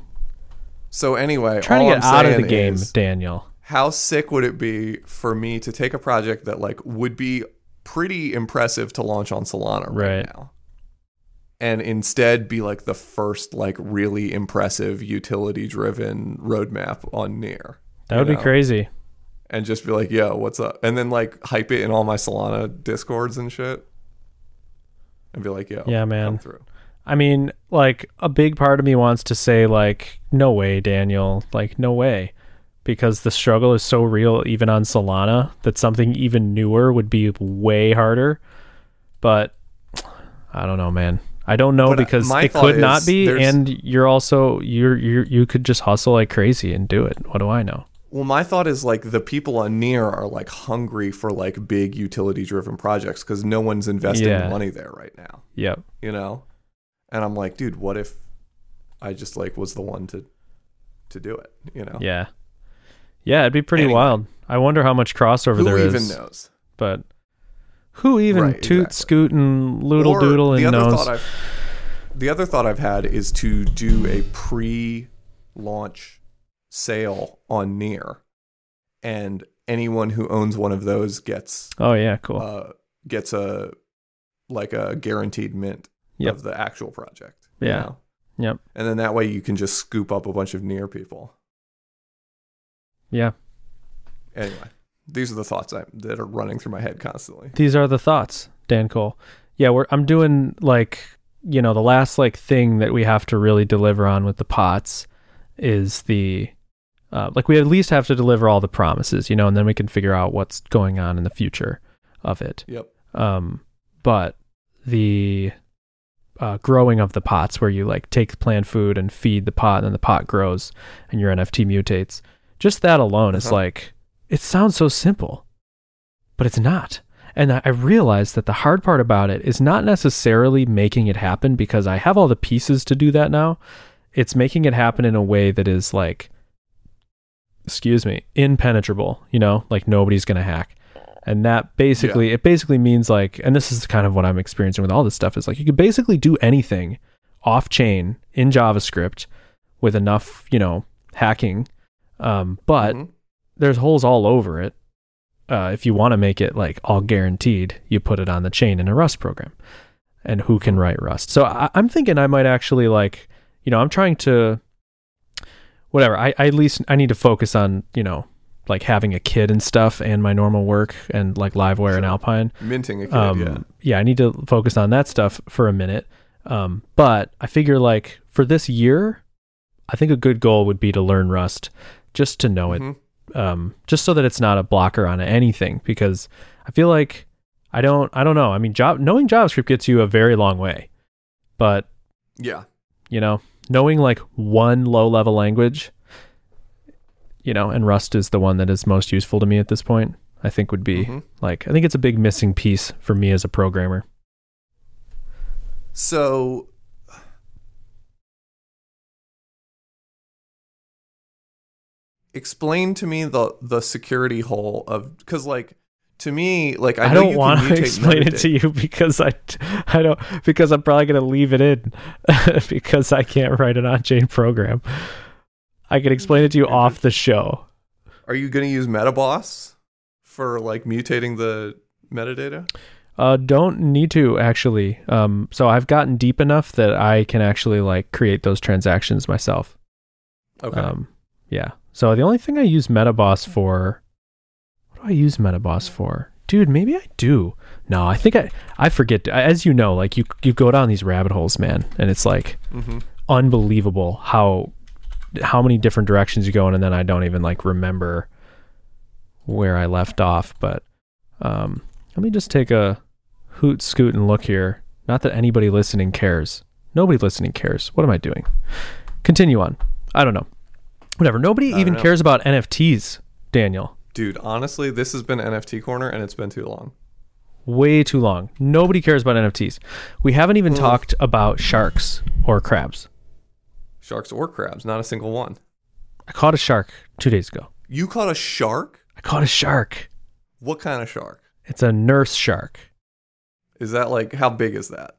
so anyway I'm trying to get I'm out of the game, Daniel. how sick would it be for me to take a project that like would be pretty impressive to launch on Solana right, Right. now and instead be like the first like really impressive utility driven roadmap on near That would be crazy. and just be like yo what's up and then like hype it in all my Solana discords and shit and be like yo Yeah, come man. through I mean, like a big part of me wants to say like no way, Daniel. Like no way. Because the struggle is so real even on Solana that something even newer would be way harder. But I don't know, man. I don't know But, uh, because it could not be there's- and you're also you're you you could just hustle like crazy and do it. What do I know? Well, my thought is like the people on Near are like hungry for like big utility driven projects because no one's investing Yeah. money there right now, Yep. you know? And I'm like, dude, what if I just like was the one to to do it, you know? Yeah. Yeah, it'd be pretty Anyway. wild. I wonder how much crossover Who there is. even knows? But who even Right, toot exactly. scoot and loodle Or doodle the and other knows? thought I've the other thought I've had is to do a pre-launch sale on Near, and anyone who owns one of those gets oh yeah, cool. uh, gets a like a guaranteed mint Yep. of the actual project. you Yeah. know? Yep. And then that way you can just scoop up a bunch of near people. Yeah. Anyway, these are the thoughts I, that are running through my head constantly. These are the thoughts, Dan Cole. Yeah, we're I'm doing like you know, the last like thing that we have to really deliver on with the pots is the uh, like we at least have to deliver all the promises, you know, and then we can figure out what's going on in the future of it. Yep. Um, but the uh, growing of the pots, where you like take plant food and feed the pot, and then the pot grows, and your NFT mutates. Just that alone is Uh-huh. like it sounds so simple, but it's not. And I realized that the hard part about it is not necessarily making it happen because I have all the pieces to do that now. It's making it happen in a way that is like, excuse me, impenetrable. You know, like nobody's gonna hack and that basically it basically means like and this is kind of what i'm experiencing with all this stuff is like you can basically do anything off chain in javascript with enough you know hacking um, but Mhm. there's holes all over it uh, if you want to make it like all guaranteed you put it on the chain in a rust program and who can write rust so I, i'm thinking i might actually like you know i'm trying to whatever I, I at least i need to focus on you know like having a kid and stuff and my normal work and like livewire and alpine minting a kid. um, yeah. I need to focus on that stuff for a minute. Um, but I figure like for this year, I think a good goal would be to learn Rust, just to know it, Mhm. um, just so that it's not a blocker on anything because I feel like I don't I don't know. I mean, job knowing JavaScript gets you a very long way, but Yeah. you know, knowing like one low level language, you know, and Rust is the one that is most useful to me at this point. I think would be Mhm. like I think it's a big missing piece for me as a programmer. So explain to me the the security hole of because like to me like I, I, don't want to explain it to you *laughs* because I, I don't because I'm probably gonna leave it in *laughs* because I can't write an on-chain program. I can explain it to you off the show. Are you going to use MetaBoss for like mutating the metadata? Uh, don't need to actually. Um, so I've gotten deep enough that I can actually like create those transactions myself. Okay. Um, yeah. So the only thing I use MetaBoss for, what do I use MetaBoss for? Dude, maybe I do. No, I think I I forget. As you know, like you you go down these rabbit holes, man, and it's like hmm unbelievable how how many different directions you go in, and then I don't even like remember where I left off. But um, let me just take a hoot, scoot, and look here. Not that anybody listening cares. Nobody listening cares. What am I doing? Continue on. I don't know. Whatever. Nobody even know. cares about NFTs, Daniel. Dude, honestly, this has been NFT corner and it's been too long. Way too long. Nobody cares about NFTs. We haven't even Ugh. talked about sharks or crabs. Sharks or crabs, not a single one. I caught a shark two days ago. You caught a shark? I caught a shark. What kind of shark? It's a nurse shark. Is that like how big is that?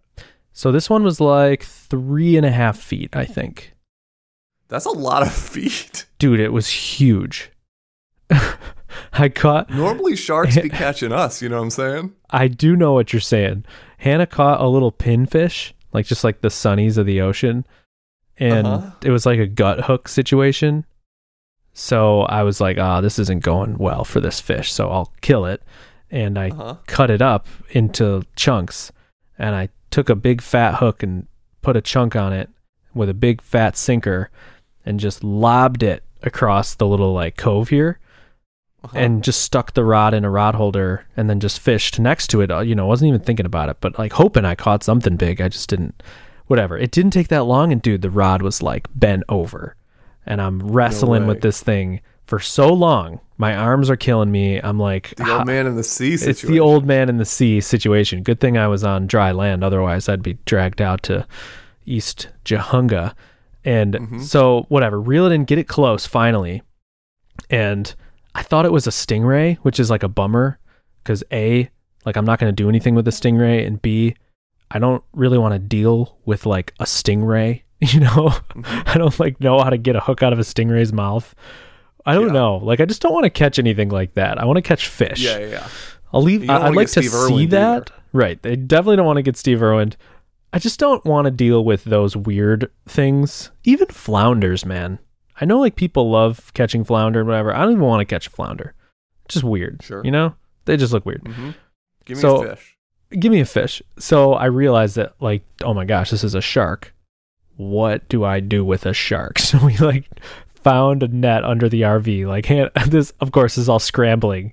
So this one was like three and a half feet, I think. That's a lot of *laughs* feet. Dude, it was huge. *laughs* I caught. Normally sharks be *laughs* catching us, you know what I'm saying? I do know what you're saying. Hannah caught a little pinfish, like just like the sunnies of the ocean, and Uh-huh. it was like a gut hook situation. So I was like, ah, this isn't going well for this fish, so I'll kill it. And I Uh-huh. cut it up into chunks and I took a big fat hook and put a chunk on it with a big fat sinker and just lobbed it across the little like cove here Uh-huh. and just stuck the rod in a rod holder and then just fished next to it. Uh, You know, wasn't even thinking about it, but like hoping I caught something big. I just didn't, whatever. It didn't take that long. And dude, the rod was like bent over and I'm wrestling way. with this thing for so long. My arms are killing me. I'm like, the old man in the sea situation. it's the old man in the sea situation. Good thing I was on dry land. Otherwise, I'd be dragged out to East Jahunga. And Mhm. so, whatever, reel it in, get it close finally. And I thought it was a stingray, which is like a bummer because A, like I'm not going to do anything with a stingray. And B, I don't really want to deal with like a stingray. *laughs* You know, Mhm. *laughs* I don't like know how to get a hook out of a stingray's mouth. I don't Yeah. know. Like I just don't want to catch anything like that. I want to catch fish. Yeah, yeah, yeah. I'll leave. I- I'd like to Steve see Irwin that. Right. They definitely don't want to get Steve Irwin. I just don't want to deal with those weird things. Even flounders, man. I know like people love catching flounder and whatever. I don't even want to catch a flounder. Just weird. Sure. You know? They just look weird. hmm Give me So- a fish. Give me a fish. So I realized that like, oh my gosh, this is a shark. What do I do with a shark? *laughs* So we like found a net under the RV. Like Han- *laughs* this of course is all scrambling.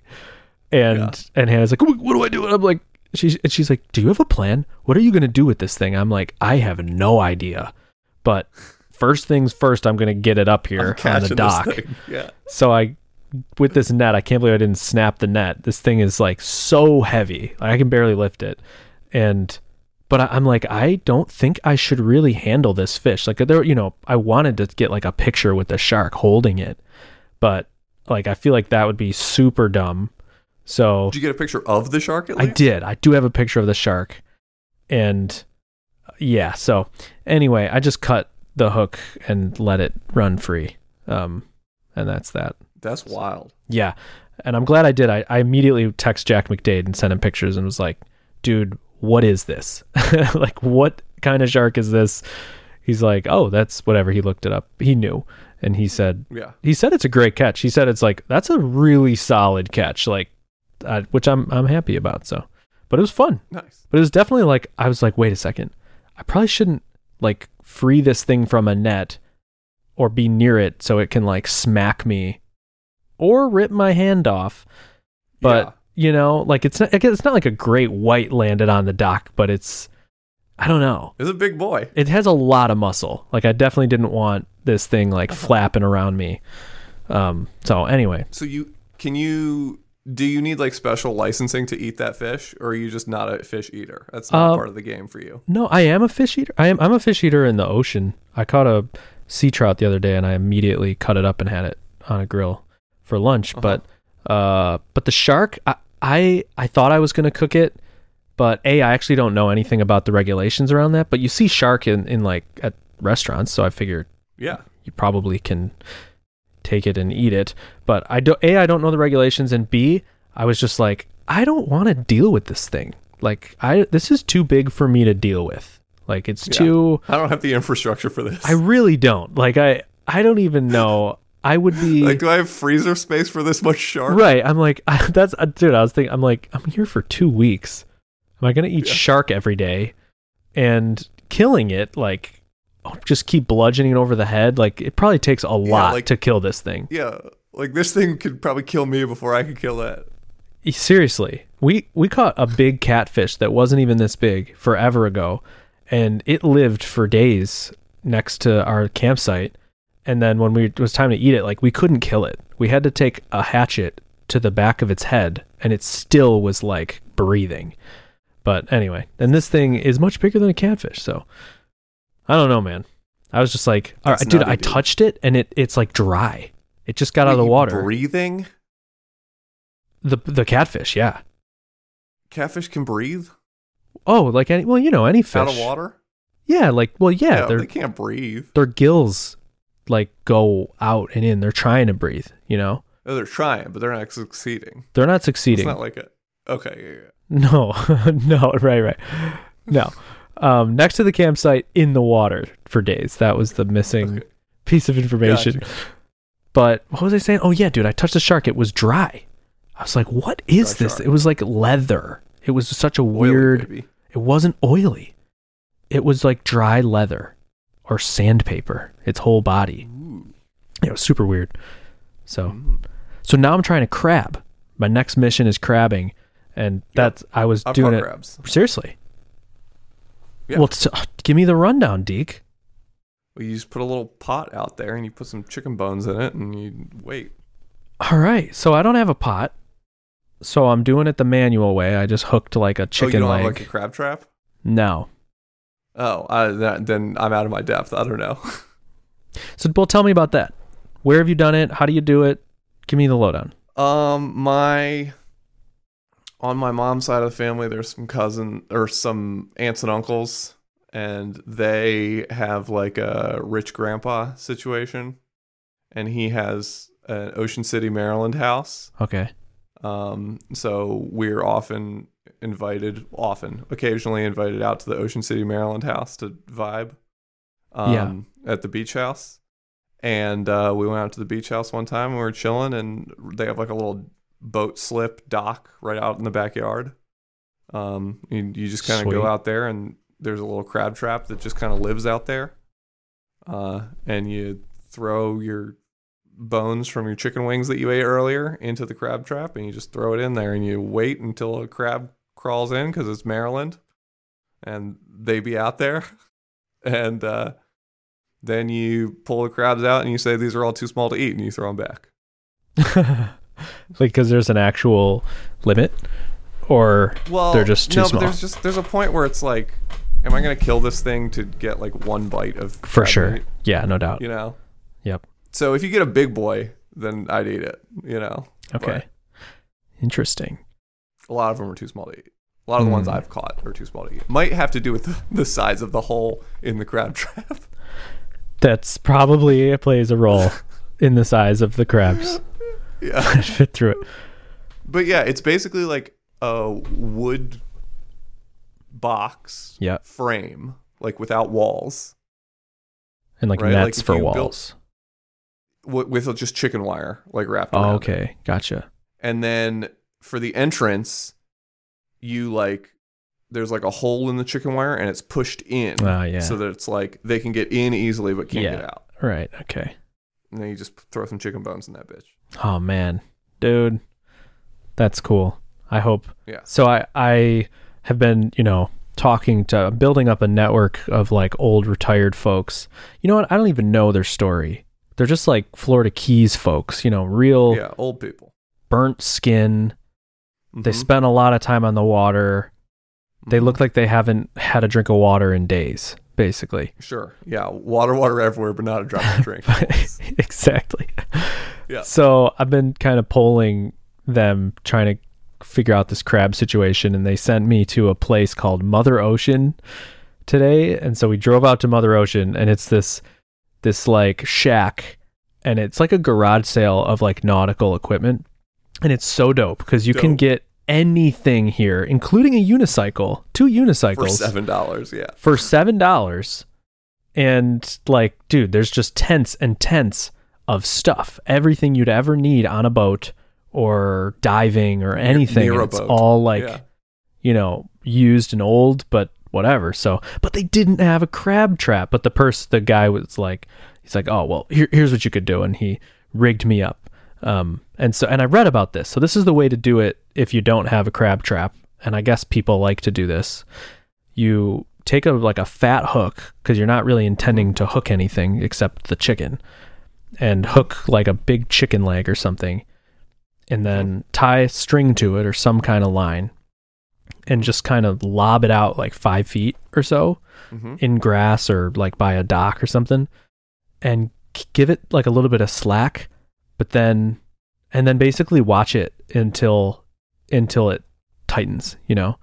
And Yeah. and Hannah's like, what, what do I do? And I'm like, she's and she's like, do you have a plan? What are you gonna do with this thing? I'm like, I have no idea. But first things first, I'm gonna get it up here on the dock. Yeah. So I, with this net, I can't believe I didn't snap the net. This thing is like so heavy, like, I can barely lift it, and but I'm like, I don't think I should really handle this fish. Like there, you know, I wanted to get like a picture with the shark holding it, but like I feel like that would be super dumb. So Did you get a picture of the shark at I did. I do have a picture of the shark, and uh, yeah. So anyway, I just cut the hook and let it run free, um, and that's that. That's wild. Yeah. And I'm glad I did. I, I immediately text Jack McDade and sent him pictures and was like, dude, what is this? *laughs* like, what kind of shark is this? He's like, oh, that's whatever. He looked it up. He knew. And he said, Yeah. he said it's a great catch. He said it's like, that's a really solid catch, like, uh, which I'm, I'm happy about. So, but it was fun. Nice. But it was definitely like, I was like, wait a second. I probably shouldn't like free this thing from a net or be near it so it can like smack me or rip my hand off. But Yeah. you know, like it's not it's not like a great white landed on the dock, but it's I don't know. It's a big boy. It has a lot of muscle. Like I definitely didn't want this thing like flapping around me. Um so anyway, So you can you do you need like special licensing to eat that fish, or are you just not a fish eater? That's not Uh, part of the game for you. no, I am a fish eater. I am I'm a fish eater in the ocean. I caught a sea trout the other day and I immediately cut it up and had it on a grill for lunch, Uh-huh. but uh but the shark I I, I thought I was going to cook it, but A I actually don't know anything about the regulations around that, but you see shark in in like at restaurants, so I figured Yeah. you probably can take it and eat it. But I don't a I don't know the regulations, and b I was just like I don't want to deal with this thing. Like I this is too big for me to deal with. Like it's Yeah. too. I don't have the infrastructure for this. I really don't. Like I I don't even know. I would be like, do I have freezer space for this much shark? right. I'm like I, *laughs* that's uh, dude. I was thinking. I'm like I'm here for two weeks. Am I gonna eat Yeah. shark every day and killing it? Like just keep bludgeoning it over the head. Like it probably takes a lot like- to kill this thing. Yeah. Like this thing could probably kill me before I could kill that. Seriously, we we caught a big catfish that wasn't even this big forever ago, and it lived for days next to our campsite. And then when we it was time to eat it, like we couldn't kill it. We had to take a hatchet to the back of its head, and it still was like breathing. But anyway, and this thing is much bigger than a catfish, so I don't know, man. I was just like, all right, dude, nutty, I dude. touched it, and it it's like dry. It just got out of the water. Breathing? The the catfish, yeah. Catfish can breathe Oh, like any well, you know, any fish out of water? Yeah, like well, yeah, Yeah, they can't breathe. their gills like go out and in. They're trying to breathe. You know, Oh, they're trying, but they're not succeeding. they're not succeeding. It's not like a. Okay, yeah, yeah. no, *laughs* no, right, right, no. Um, next to the campsite in the water for days. That was the missing Okay. piece of information. Gotcha. But what was I saying? Oh yeah, dude, I touched a shark. It was dry. I was like, what is Dry this? shark. It was like leather. It was such a Oily, weird. baby. It wasn't oily. It was like dry leather or sandpaper. Its whole body. Ooh. It was super weird. So, Mm. so now I'm trying to crab. My next mission is crabbing, and that's I was I've doing it crabs. seriously. Yeah. Well, t- give me the rundown, Deke. Well, you just put a little pot out there and you put some chicken bones in it and you wait. All right, so I don't have a pot, so I'm doing it the manual way. I just hooked like a oh, you chicken don't leg. have like a crab trap? no. Oh, I, that, then I'm out of my depth. I don't know. *laughs* So, well, tell me about that. Where have you done it? How do you do it? Give me the lowdown. Um, my on my mom's side of the family, there's some cousin or some aunts and uncles, and they have like a rich grandpa situation, and he has an Ocean City, Maryland house. Okay. Um, so we're often invited, often, occasionally invited out to the Ocean City, Maryland house to vibe. Um, at the beach house. And uh, we went out to the beach house one time. And we were chilling, and they have like a little boat slip dock right out in the backyard. Um, you, you just kind of go out there, and there's a little crab trap that just kind of lives out there. Uh, and you throw your bones from your chicken wings that you ate earlier into the crab trap, and you just throw it in there, and you wait until a crab crawls in because it's Maryland, and they be out there, *laughs* and uh, then you pull the crabs out, and you say these are all too small to eat, and you throw them back. *laughs* *laughs* like, because there's an actual limit, or Well, They're just too no, small. but there's just there's a point where it's like, am I gonna kill this thing to get like one bite of for crab sure. meat? Yeah, no doubt. You know. Yep. So if you get a big boy, then I'd eat it. You know. Okay. Interesting. a lot of them are too small to eat. A lot of the ones Hmm. I've caught are too small to eat. Might have to do with the, the size of the hole in the crab *laughs* trap. That's probably plays a role in the size of the crabs yeah. *laughs* fit through it. But yeah, it's basically like a wood box Yeah, frame, like without walls, and like Right, nets if for you built- walls. with, with just chicken wire like wrapped Oh, around. it. okay, gotcha. And then for the entrance, you like there's like a hole in the chicken wire and it's pushed in. Ah, yeah. So that it's like they can get in easily but can't Yeah. get out. Right. Okay. And then you just throw some chicken bones in that bitch. Oh man, dude, that's cool. I hope. Yeah. So I I have been you know talking to building up a network of like old retired folks. You know what? I don't even know their story. They're just like Florida Keys folks. You know, real Yeah, old people. burnt skin. They Mhm. spent a lot of time on the water. They Mhm. look like they haven't had a drink of water in days, basically. Sure. Yeah. Water, water everywhere, but not a drop to *laughs* drink. exactly. Yeah. So I've been kind of polling them, trying to figure out this crab situation, and they sent me to a place called Mother Ocean today. And so we drove out to Mother Ocean, and it's this this like shack, and it's like a garage sale of like nautical equipment, and it's so dope because you can get anything here, including a unicycle, two unicycles For seven dollars. Yeah. for seven dollars and like dude there's just tents and tents of stuff. Everything you'd ever need on a boat or diving or anything near and a it's boat. all like Yeah. you know used and old but whatever. So but they didn't have a crab trap. But the person the guy was like he's like oh well here, here's what you could do. And he rigged me up. Um and so and i read about this. So this is the way to do it if you don't have a crab trap. And i guess people like to do this. You take a like a fat hook because you're not really intending to hook anything except the chicken and hook like a big chicken leg or something and then tie a string to it or some kind of line and just kind of lob it out like five feet or so Mhm. in grass or like by a dock or something and give it like a little bit of slack but then and then basically watch it until until it tightens you know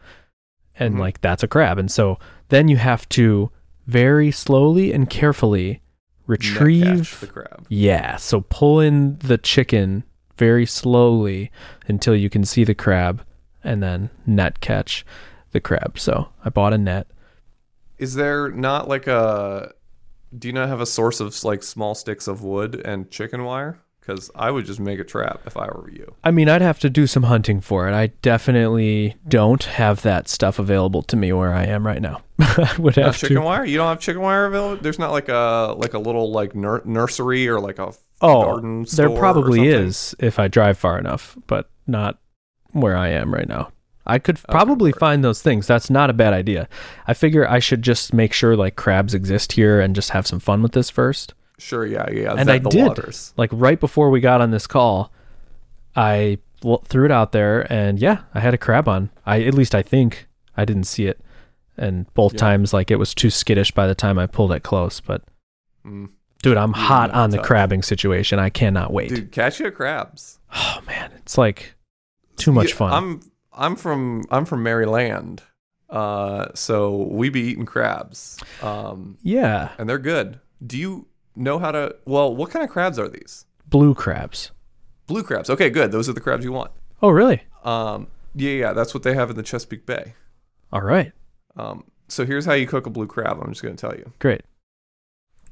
and Mhm. like that's a crab and so then you have to very slowly and carefully retrieve the crab. yeah so pull in the chicken very slowly until you can see the crab and then net catch the crab so i bought a net Is there not like a? Do you not have a source of like small sticks of wood and chicken wire? Because I would just make a trap if I were you. I mean, I'd have to do some hunting for it. I definitely don't have that stuff available to me where I am right now. *laughs* I would have chicken to. wire? You don't have chicken wire available? There's not like a like a little like nur- nursery or like a Oh, garden there store or probably is if I drive far enough, but not where I am right now. I could probably word. find those things. That's not a bad idea. I figure I should just make sure like crabs exist here and just have some fun with this first. Sure, yeah, yeah. And I did. Waters. Like right before we got on this call, I threw it out there and yeah, I had a crab on. I at least I think I didn't see it. And both Yeah. times like it was too skittish by the time I pulled it close, but Mm. dude, I'm hot on the crabbing situation. I cannot wait. Dude, catch your crabs. Oh man, it's like too much Yeah, fun. I'm I'm from I'm from Maryland, uh, so we be eating crabs, um, yeah, and they're good. Do you know how to? Well, what kind of crabs are these? blue crabs. Blue crabs. Okay, good. Those are the crabs you want. Oh really? Um, yeah, yeah, that's what they have in the Chesapeake Bay. All right, Um, so here's how you cook a blue crab. I'm just gonna tell you. great.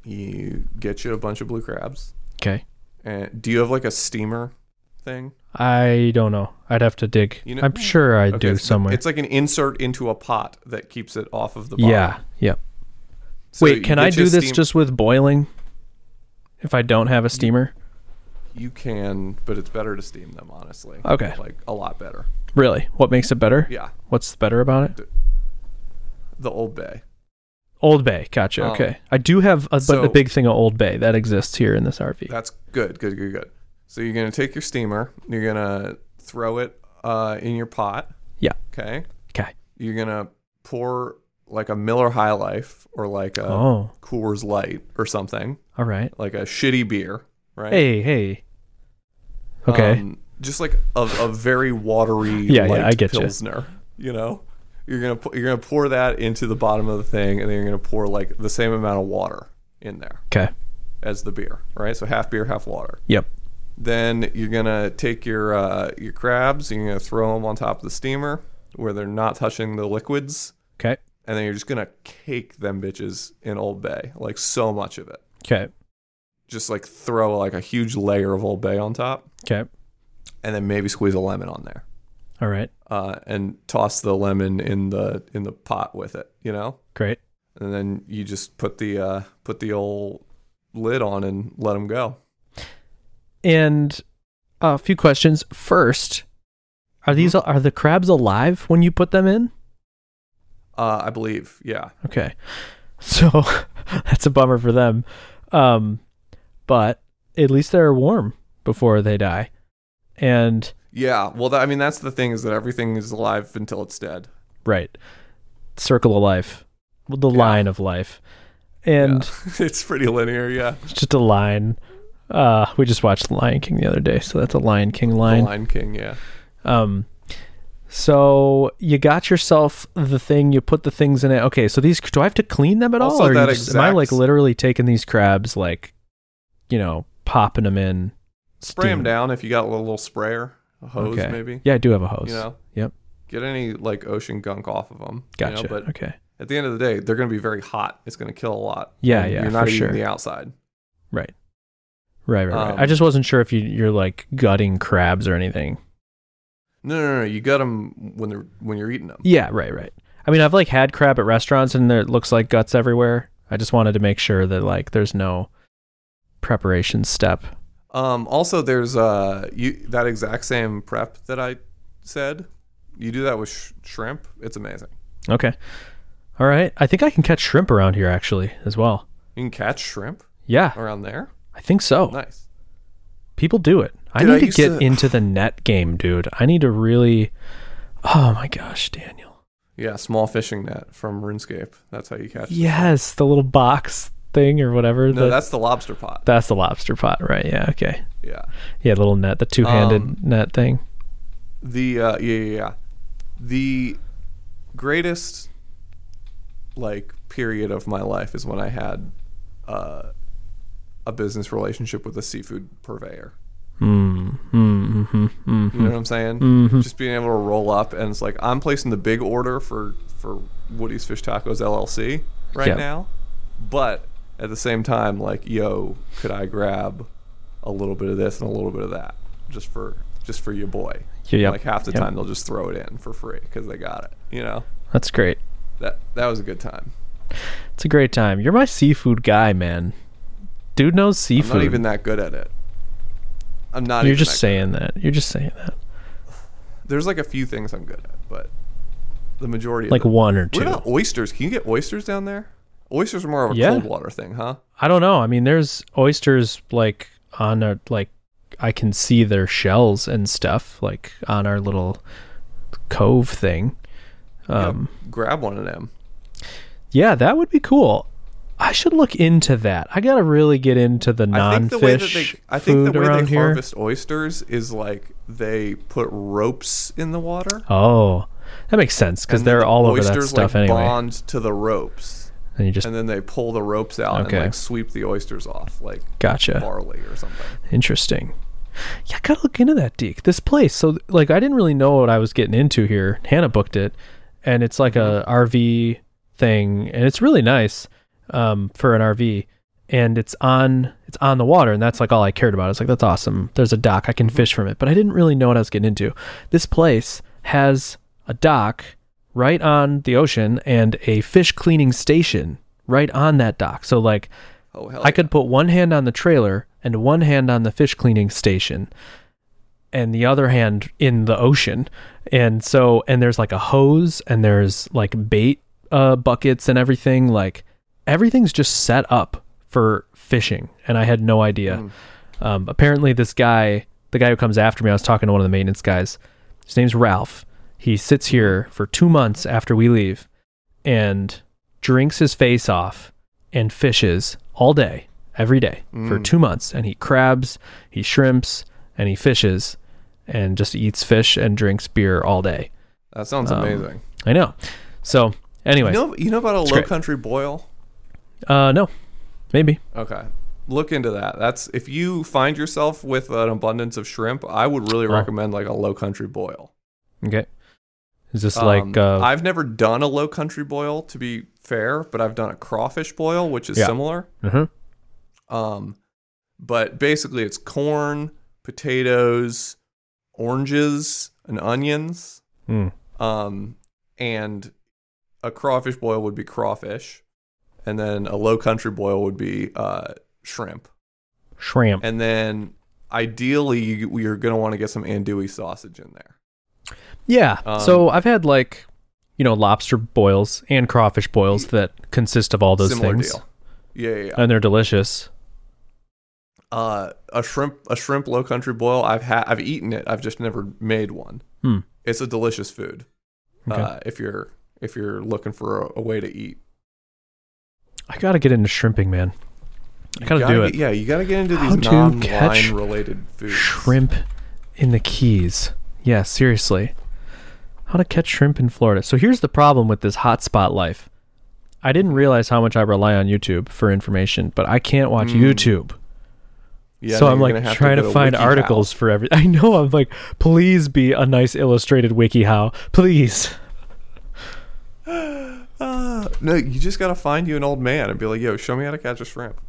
You get you a bunch of blue crabs. Okay, And do you have like a steamer thing? I don't know. I'd have to dig. You know- I'm sure I do it's- somewhere. It's like an insert into a pot that keeps it off of the bottom. yeah, yep. So Wait, can I do this steam- just with boiling? If I don't have a steamer? You can, but it's better to steam them, honestly. Okay. Like a lot better. Really? What makes it better? Yeah. What's better about it? The Old Bay. Old Bay. Gotcha. Um, okay. I do have a, but so- a big thing of Old Bay that exists here in this RV. That's good, good, good, good. So you're gonna take your steamer. You're gonna throw it uh, in your pot. Yeah. Okay. Okay. You're gonna pour like a Miller High Life or like a Oh, Coors Light or something, all right. like a shitty beer, right? Hey, hey. Okay. Um, just like a, a very watery *laughs* Yeah, yeah, I get you. pilsner. You know, you're gonna pu- you're gonna pour that into the bottom of the thing, and then you're gonna pour like the same amount of water in there okay. as the beer, right? So half beer, half water. Yep. Then you're gonna take your uh, your crabs, and you're gonna throw them on top of the steamer where they're not touching the liquids, Okay. And then you're just gonna cake them bitches in Old Bay, like so much of it. Okay. Just like throw like a huge layer of Old Bay on top, Okay. and then maybe squeeze a lemon on there. All right. uh, and toss the lemon in the in the pot with it, you know, Great. and then you just put the uh, put the old lid on and let them go. And a few questions. First, are these Mm-hmm. are the crabs alive when you put them in? Uh, I believe. Yeah. Okay. *laughs* So *laughs* that's a bummer for them. Um, but at least they're warm before they die. And Yeah. Well, that, I mean, that's the thing is that everything is alive until it's dead. right, circle of life, Well, the Yeah. line of life, and Yeah. *laughs* it's pretty linear. Yeah. it's just a line. Uh, we just watched Lion King the other day, so that's a Lion King The line. Lion King. Yeah. Um, so you got yourself the thing. You put the things in it. Okay, so these do I have to clean them at all, Also or that just, am I like literally taking these crabs, like, you know, popping them in? Spray them steam? down if you got a little, little sprayer, a hose Okay. maybe. Yeah, I do have a hose. You know. Yep. Get any like ocean gunk off of them. Gotcha. You know? But okay. at the end of the day, they're going to be very hot. It's going to kill a lot. Yeah, And yeah, You're not for eating sure. the outside. Right. Right, right, right. Um, I just wasn't sure if you you're like gutting crabs or anything. No, no, no. You gut them when they're when you're eating them. Yeah, right, right. I mean, I've like had crab at restaurants and there it looks like guts everywhere. I just wanted to make sure that like there's no preparation step. Um, also, there's uh, you that exact same prep that I said. You do that with sh- shrimp. It's amazing. Okay. All right. I think I can catch shrimp around here actually as well. You can catch shrimp Yeah, around there. I think so. Nice. People do it. I Dude, I need to get to- into the net game, dude. I need to really Oh my gosh, Daniel. Yeah, small fishing net from RuneScape. That's how you catch. Yes, the little box thing or whatever. No, the- that's the lobster pot. that's the lobster pot, right? Yeah, okay. Yeah. Yeah, little net, the two-handed Um, net thing. The uh, yeah, yeah, yeah. The greatest like period of my life is when I had uh, a business relationship with a seafood purveyor. Mm, mm, mm, mm, You know what I'm saying? Mm-hmm. Just being able to roll up and it's like I'm placing the big order for for Woody's Fish Tacos LLC right Yeah. now, but at the same time, like, yo, could I grab a little bit of this and a little bit of that just for just for your boy? Yeah, yep, Like half the yep. time they'll just throw it in for free because they got it. You know That's great. that that was a good time. It's a great time. You're my seafood guy, man. Dude knows seafood. I'm not even that good at it. I'm not. You're just that saying that. You're just saying that. There's like a few things I'm good at, but the majority. Like one or two. What about oysters? Can you get oysters down there? Oysters are more of a Yeah. cold water thing, huh? I don't know. I mean, there's oysters like on a like I can see their shells and stuff like on our little cove thing. Um, yeah, grab one of them. yeah, that would be cool. I should look into that. I gotta really get into the I think the way that non-fish they, I think the way they here. harvest oysters is like they put ropes in the water Oh, that makes sense because they're the all over that stuff like, anyway. Bond to the ropes, and you just and then they pull the ropes out Okay. and like sweep the oysters off, like gotcha. barley or something. Interesting. Yeah, I gotta look into that, Deke. This place. So, like, I didn't really know what I was getting into here. Hannah booked it, and it's like a RV thing, and it's really nice um, for an RV. And it's on it's on the water, and that's like all I cared about. It's like that's awesome. There's a dock I can fish from it, but I didn't really know what I was getting into. This place has a dock right on the ocean and a fish cleaning station right on that dock. So like Oh hell! I could put one hand on the trailer and one hand on the fish cleaning station and the other hand in the ocean. And so and there's like a hose and there's like bait uh buckets and everything like everything's just set up for fishing and I had no idea. Mm. Um apparently this guy, the guy who comes after me, I was talking to one of the maintenance guys. His name's Ralph. He sits here for 2 months after we leave and drinks his face off and fishes all day, every day for Mm. two months. And he crabs, he shrimps, and he fishes and just eats fish and drinks beer all day. That sounds Um, amazing. I know. So, anyway, You know, you know about a low great. country boil? Uh, no, maybe. Okay. Look into that. That's if you find yourself with an abundance of shrimp, I would really Oh. recommend like a low country boil. Okay. Is this Um, like, uh, I've never done a low country boil to be fair, but I've done a crawfish boil, which is Yeah. similar. mhm. Um, but basically, it's corn, potatoes, oranges, and onions. Mm. Um, and a crawfish boil would be crawfish, and then a low country boil would be uh, shrimp. shrimp? And then ideally, you, you're gonna want to get some andouille sausage in there. Yeah. Um, so I've had like, you know, lobster boils and crawfish boils that consist of all those things. Yeah, yeah. yeah. and they're delicious. Uh, a shrimp, a shrimp low country boil. I've had, I've eaten it. I've just never made one. Hmm. It's a delicious food. Okay. Uh, if you're if you're looking for a, a way to eat, I gotta get into shrimping, man. I You gotta, do get- it. Yeah, you gotta get into these to non catch wine related foods. Shrimp in the Keys. Yeah, seriously. How to catch shrimp in Florida. So here's the problem with this hotspot life. I didn't realize how much I rely on YouTube for information, but I can't watch Mm. YouTube. Yeah, so I'm like trying to, find WikiHow. articles for every. *laughs* I know. I'm like, please be a nice illustrated wiki. How? Please. *laughs* Uh, *sighs* no, you just gotta find you an old man and be like, "Yo, show me how to catch a shrimp."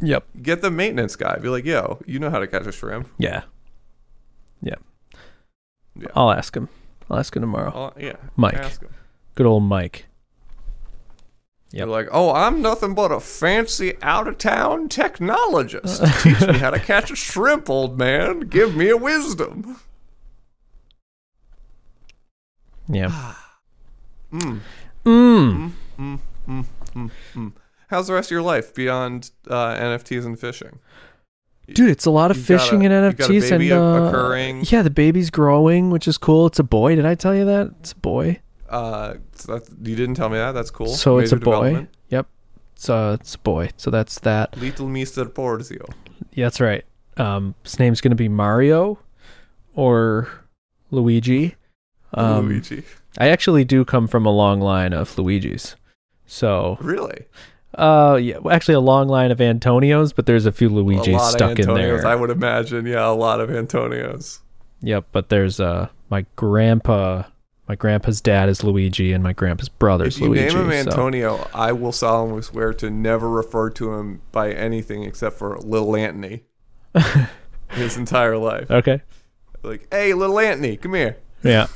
Yep. Get the maintenance guy. Be like, "Yo, you know how to catch a shrimp." Yeah. Yeah. Yeah. I'll ask him. I'll ask him tomorrow. Yeah, Mike. Good old Mike. Yep. You're like, "Oh, I'm nothing but a fancy out of town technologist. Teach me how to catch a shrimp, old man. Give me a wisdom." Yeah. *sighs* Mm. Mm, mm, mm, mm. How's the rest of your life beyond uh, NFTs and fishing? Dude, it's a lot of got fishing a- and got a NFTs baby and uh, occurring. Yeah, the baby's growing, which is cool. It's a boy. Did I tell you that? It's a boy. Uh, so that's, you didn't tell me that. That's cool. So it's a boy. Yep. It's uh, it's a boy. So that's that. Little Mr. Porzio. Yeah, that's right. Um, his name's gonna be Mario, or Luigi. Um, Luigi. I actually do come from a long line of Luigis. So, Really? uh, yeah, well, actually a long line of Antonios, but there's a few a Luigis lot stuck of in Antonios, there. I would imagine. Yeah, a lot of Antonios. Yep, but there's uh my grandpa my grandpa's dad is Luigi and my grandpa's brother's If you Luigi. name him so- Antonio, I will solemnly swear to never refer to him by anything except for Little Anthony. *laughs* his entire life. Okay. Like, hey, Little Anthony, come here. Yeah.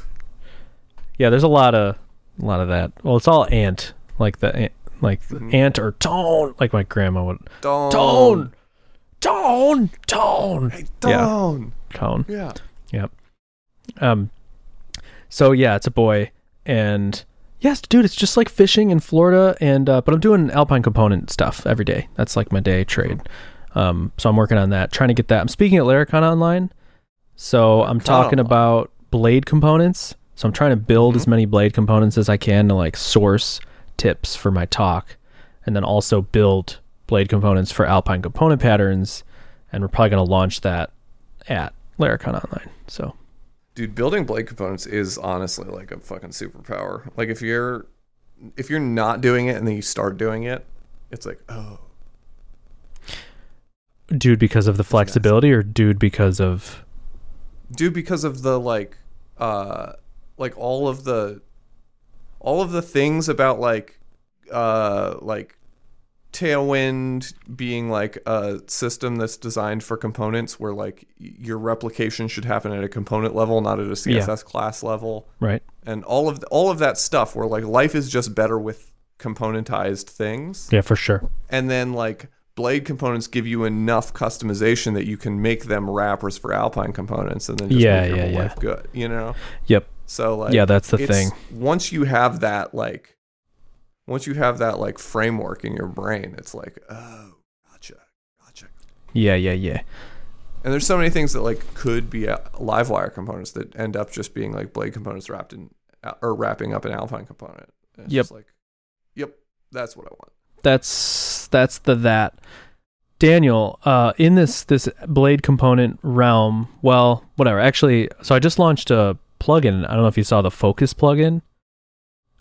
Yeah, there's a lot of a lot of that. Well, it's all ant, like the ant, like the Mhm. ant or tone, like my grandma would. tone Tone, tone, tone, Hey, Yeah. tone cone. Yeah. Um, so yeah, it's a boy, and yes, dude, it's just like fishing in Florida, and uh, but I'm doing alpine component stuff every day. That's like my day trade. Um, so I'm working on that, trying to get that. I'm speaking at Laracon online, so I'm talking about blade components. So I'm trying to build as many blade components as I can to like source tips for my talk, and then also build blade components for alpine component patterns. And we're probably going to launch that at Laracon online. So Dude, building blade components is honestly like a fucking superpower. Like if you're if you're not doing it and then you start doing it, it's like, oh, dude because of the flexibility or dude because of dude because of the like uh like all of the all of the things about like uh like tailwind being like a system that's designed for components where like your replication should happen at a component level not at a css class level. Right. And all of all of that stuff where like life is just better with componentized things. Yeah for sure. And then like blade components give you enough customization that you can make them wrappers for alpine components and then just Yeah, make your yeah, whole yeah. life good you know? Yep so like yeah that's the thing. once you have that like once you have that like framework in your brain it's like oh gotcha gotcha. Yeah yeah yeah. And there's so many things that like could be uh, Livewire components that end up just being like blade components wrapped in uh, or wrapping up an alpine component. It's Yep. like yep that's what i want. That's that's the that. Daniel uh in this this blade component realm well whatever. Actually so i just launched a plugin i don't know if you saw the focus plugin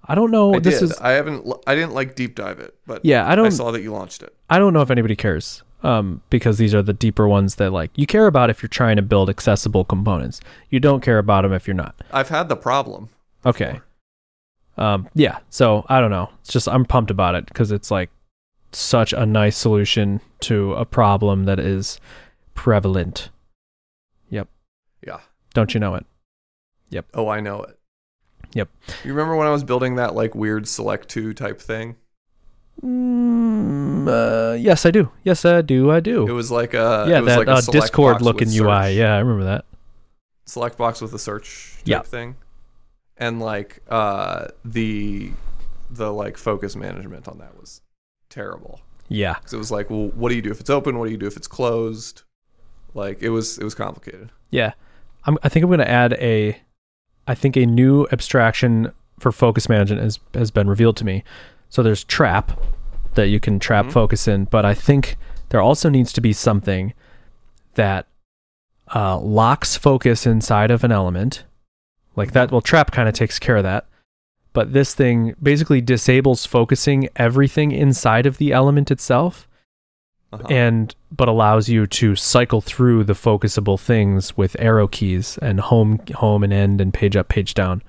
i don't know I this did. is I haven't. I didn't like deep dive it, but yeah i I don't saw that you launched it. I don't know if anybody cares um, because these are the deeper ones that like you care about if you're trying to build accessible components. You don't care about them if you're not. I've had the problem. Okay. Um, yeah. So I don't know. It's just I'm pumped about it because it's like such a nice solution to a problem that is prevalent. Yep. Yeah. Don't you know it? Oh, I know it. Yep. You remember when I was building that like weird select two type thing? Mm, uh, yes, I do. Yes, I do. I do. It was like a yeah, it was that like a uh, Discord looking UI. Yeah, I remember that. select box with a search type Yeah. thing and like uh the the like focus management on that was terrible Yeah. because it was like well what do you do if it's open what do you do if it's closed like it was it was complicated Yeah. I'm, I think I'm going to add a, I think a new abstraction for focus management has, has been revealed to me. So there's trap that you can trap Mhm. focus in, but I think there also needs to be something that uh, locks focus inside of an element. Like that, well, trap kind of takes care of that. But this thing basically disables focusing everything inside of the element itself uh-huh. and but allows you to cycle through the focusable things with arrow keys and home home and end and page up page down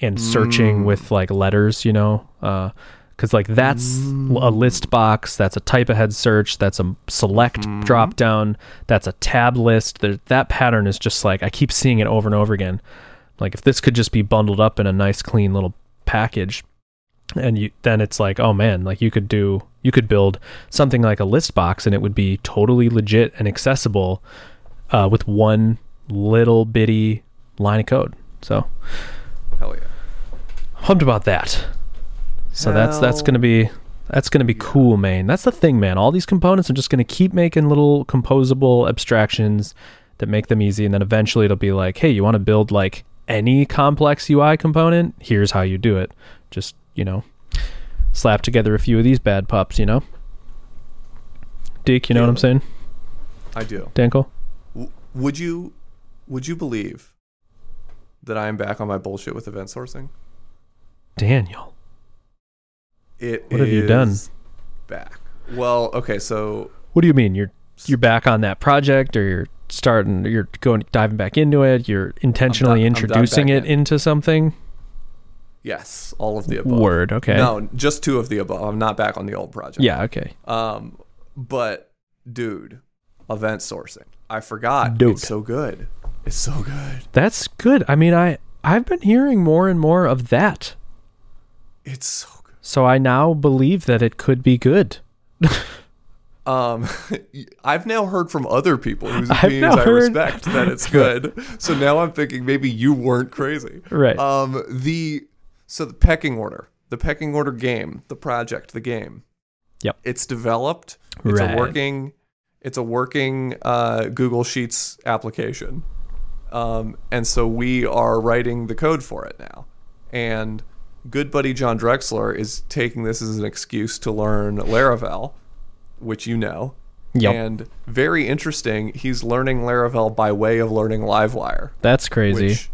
and searching Mm. with like letters you know because like that's a list box that's a type ahead search that's a select Mhm. drop down that's a tab list that, that pattern is just like i keep seeing it over and over again like if this could just be bundled up in a nice clean little package and you then it's like oh man like you could do you could build something like a list box and it would be totally legit and accessible uh, with one little bitty line of code. So hell yeah. pumped about that. So that's that's gonna be that's gonna be yeah. cool man. That's the thing man. All these components are just gonna keep making little composable abstractions that make them easy and then eventually it'll be like hey you want to build like any complex ui component? Here's how you do it. Just you know slap together a few of these bad pups you know? Deke, you know what i'm saying? I do. Danko? W- would you would you believe that i am back on my bullshit with event sourcing? Daniel. It What have you done? back. Well okay so what do you mean? You're you're back on that project or you're starting you're going diving back into it? You're intentionally I'm diving introducing it in. into something yes all of the above word okay no just two of the above i'm not back on the old project yeah okay Um, but dude, event sourcing. I forgot. Dude. It's so good. It's so good. that's good i mean i i've been hearing more and more of that It's so good. so i now believe that it could be good Um, *laughs* I've now heard from other people whose *laughs* opinions I heard- respect that it's *laughs* good. so now I'm thinking maybe you weren't crazy. right Um, the so the pecking order, the pecking order game, the project, the game. Yep. It's developed. It's Right. a working. It's a working uh, Google Sheets application, um, and so we are writing the code for it now. And good buddy John Drexler is taking this as an excuse to learn Laravel, which you know. Yep. And very interesting, he's learning Laravel by way of learning Livewire that's crazy which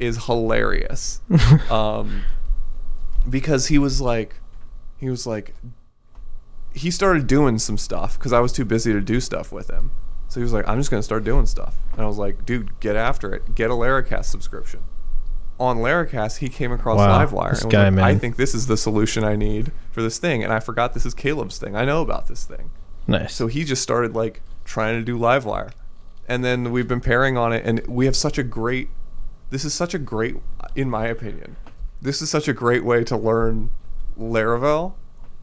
is hilarious. *laughs* um, because he was like, he was like, he started doing some stuff because I was too busy to do stuff with him. So he was like, I'm just gonna start doing stuff, and I was like, dude, get after it. Get a Laracast subscription. On Laracast, he came across Wow, Livewire this and guy, like, I think this is the solution I need for this thing, and I forgot this is Caleb's thing. I know about this thing. nice So he just started like trying to do Livewire. And then we've been pairing on it and we have such a great this is such a great in my opinion. This is such a great way to learn Laravel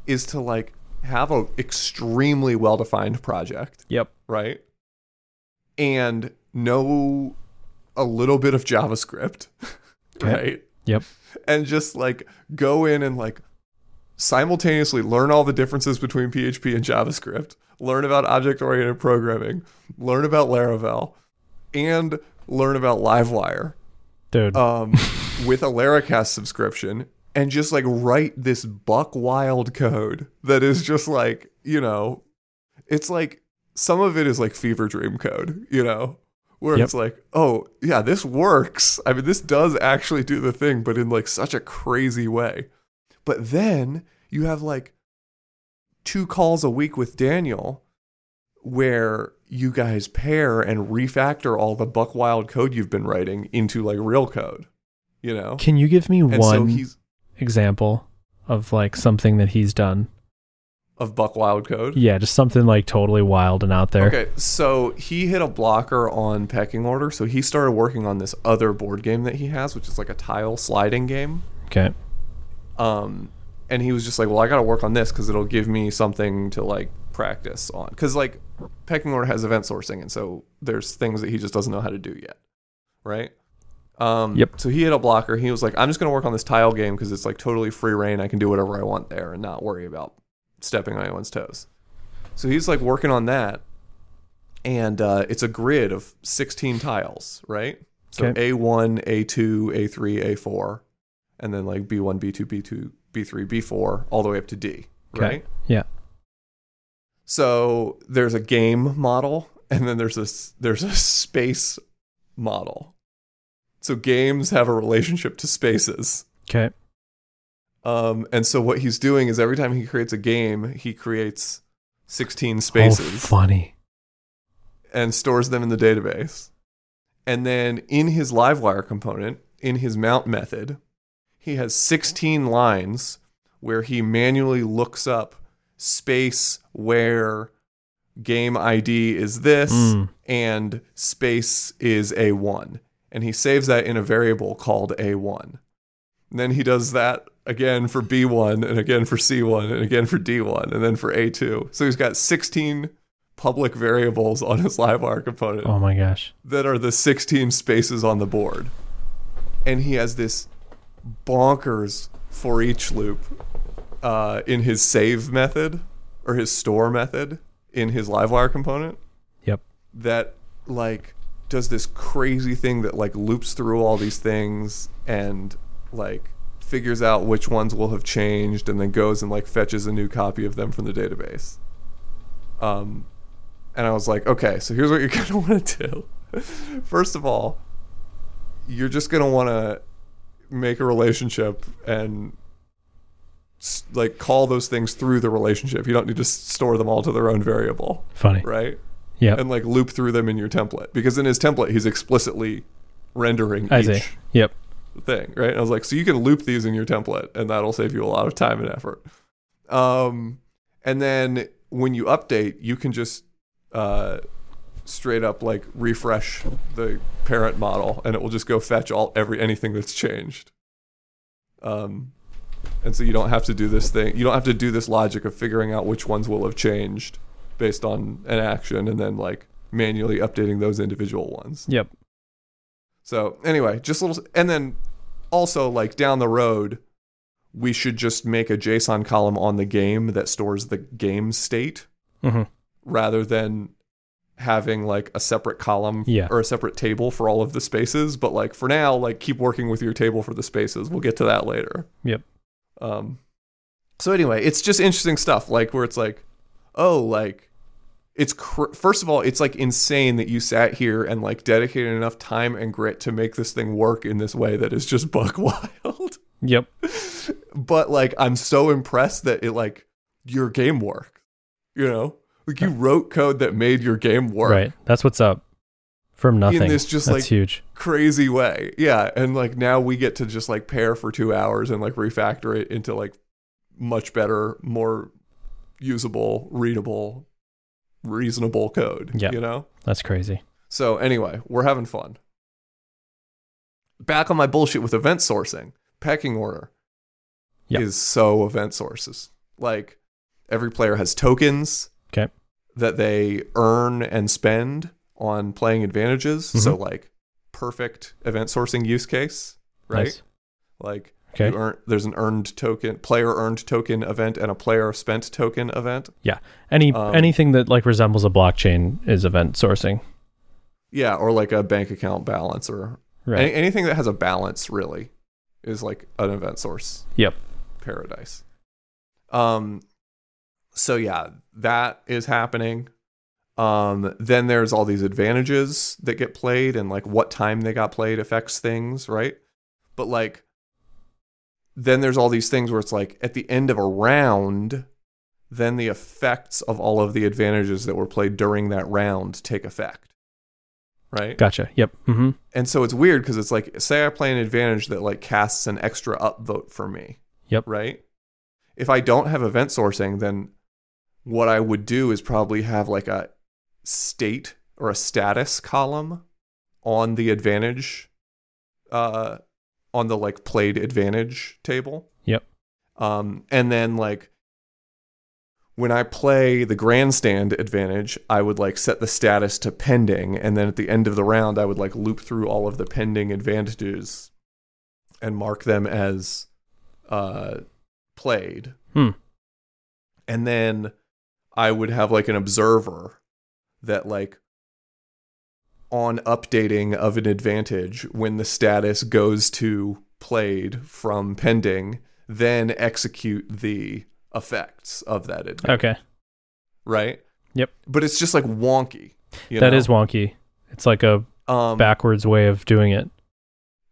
is to like have a extremely well-defined project, yep right? And know a little bit of JavaScript, *laughs* right? Yep. And just like go in and like simultaneously learn all the differences between PHP and JavaScript, learn about object oriented programming, learn about Laravel, and learn about Livewire dude um, with a Laracast subscription and just like write this buck wild code that is just like, you know, it's like some of it is like fever dream code, you know, where Yep. it's like, oh, yeah, this works. I mean, this does actually do the thing, but in like such a crazy way. But then you have like two calls a week with Daniel where you guys pair and refactor all the buck wild code you've been writing into like real code, you know? can you give me And so one he's example of like something that he's done of buck wild code. yeah just something like totally wild and out there Okay, so he hit a blocker on pecking order, so he started working on this other board game that he has, which is like a tile sliding game. okay Um, and he was just like, "Well, I got to work on this because it'll give me something to like practice on." Because like pecking order has event sourcing, and so there's things that he just doesn't know how to do yet, right? Um, Yep. So he had a blocker. He was like, "I'm just gonna work on this tile game because it's like totally free reign. I can do whatever I want there and not worry about stepping on anyone's toes." So he's like working on that, and uh, it's a grid of 16 tiles, right? So Okay. A1, A2, A3, A4, and then like B1, B2, B2, B3, B4, all the way up to D, Okay. right? Yeah. So there's a game model, and then there's a there's a *laughs* space model. So games have a relationship to spaces. Okay. Um, and so what he's doing is every time he creates a game, he creates 16 spaces Oh, funny. and stores them in the database. And then in his Livewire component, in his mount method, he has 16 lines where he manually looks up space where game ID is this Mm. and space is A1. And he saves that in a variable called A1. And then he does that again for B1 and again for C1 and again for D1 and then for A2. So he's got 16 public variables on his Livewire component Oh my gosh. that are the 16 spaces on the board. And he has this bonkers for each loop uh, in his save method or his store method in his Livewire component Yep. that like does this crazy thing that like loops through all these things and like figures out which ones will have changed and then goes and like fetches a new copy of them from the database. Um and I was like, okay, so here's what you're going to want to do. *laughs* First of all, you're just going to want to make a relationship and like call those things through the relationship. You don't need to store them all to their own variable, Funny. right? Yep. and like loop through them in your template because in his template he's explicitly rendering I each see. Yep. thing right and i was like so you can loop these in your template and that'll save you a lot of time and effort um and then when you update you can just uh straight up like refresh the parent model and it will just go fetch all every anything that's changed um and so you don't have to do this thing you don't have to do this logic of figuring out which ones will have changed based on an action and then like manually updating those individual ones Yep. so anyway, just a little, and then also like down the road, we should just make a JSON column on the game that stores the game state hmm rather than having like a separate column Yeah. or a separate table for all of the spaces. But like for now, like keep working with your table for the spaces. We'll get to that later. Yep. Um. So anyway, it's just interesting stuff like where it's like, oh, like it's cr- first of all, it's like insane that you sat here and like dedicated enough time and grit to make this thing work in this way that is just *laughs* buck wild. Yep. but like, I'm so impressed that it like your game worked. You know, like you uh, wrote code that made your game work Right. That's what's up. From nothing. this just, That's like- huge. crazy way. Yeah, and like now we get to just like pair for two hours and like refactor it into like much better, more usable, readable, reasonable code. Yeah. You know? That's crazy. So anyway, we're having fun. Back on my bullshit with event sourcing, pecking order Yeah. is so event sources. Like every player has tokens Okay. that they earn and spend on playing advantages. So Mhm. like perfect event sourcing use case, right? Nice. Like Okay. earn, there's an earned token, player earned token event, and a player spent token event. Yeah. Any um, anything that like resembles a blockchain is event sourcing. Yeah, or like a bank account balance, or Right. any, anything that has a balance really is like an event source. Yep. paradise. Um, so yeah, that is happening. Um, then there's all these advantages that get played, and like what time they got played affects things, right? But like, then there's all these things where it's like at the end of a round, then the effects of all of the advantages that were played during that round take effect, right? Gotcha. Yep. Mm-hmm. And so it's weird because it's like, say I play an advantage that like casts an extra upvote for me. Yep. Right. If I don't have event sourcing, then what I would do is probably have like a state or a status column on the advantage, uh, on the like played advantage table. Yep. Um, and then like when I play the grandstand advantage, I would like set the status to pending, and then at the end of the round, I would like loop through all of the pending advantages and mark them as uh, played. Hmm. And then I would have like an observer that like on updating of an advantage when the status goes to played from pending, then execute the effects of that advantage, Okay. right? Yep. But it's just like wonky. You That know? is wonky. It's like a um, backwards way of doing it.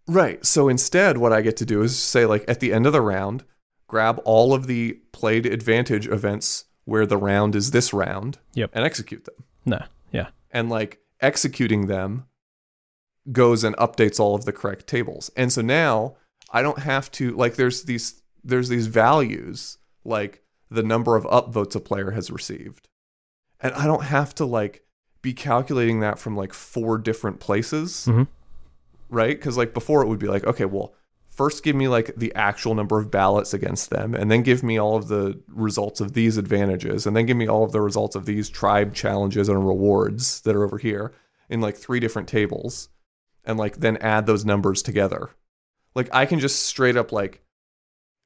Right. So instead, what I get to do is say, like, at the end of the round, grab all of the played advantage events where the round is this round Yep. and execute them. No. Yeah. And, like, executing them goes and updates all of the correct tables. And so now I don't have to, like, there's these, there's these values, like the number of upvotes a player has received. And I don't have to, like, be calculating that from, like, four different places Mhm. right? Because like before it would be like, okay, well, first give me like the actual number of ballots against them, and then give me all of the results of these advantages, and then give me all of the results of these tribe challenges and rewards that are over here in like three different tables, and like then add those numbers together. Like I can just straight up like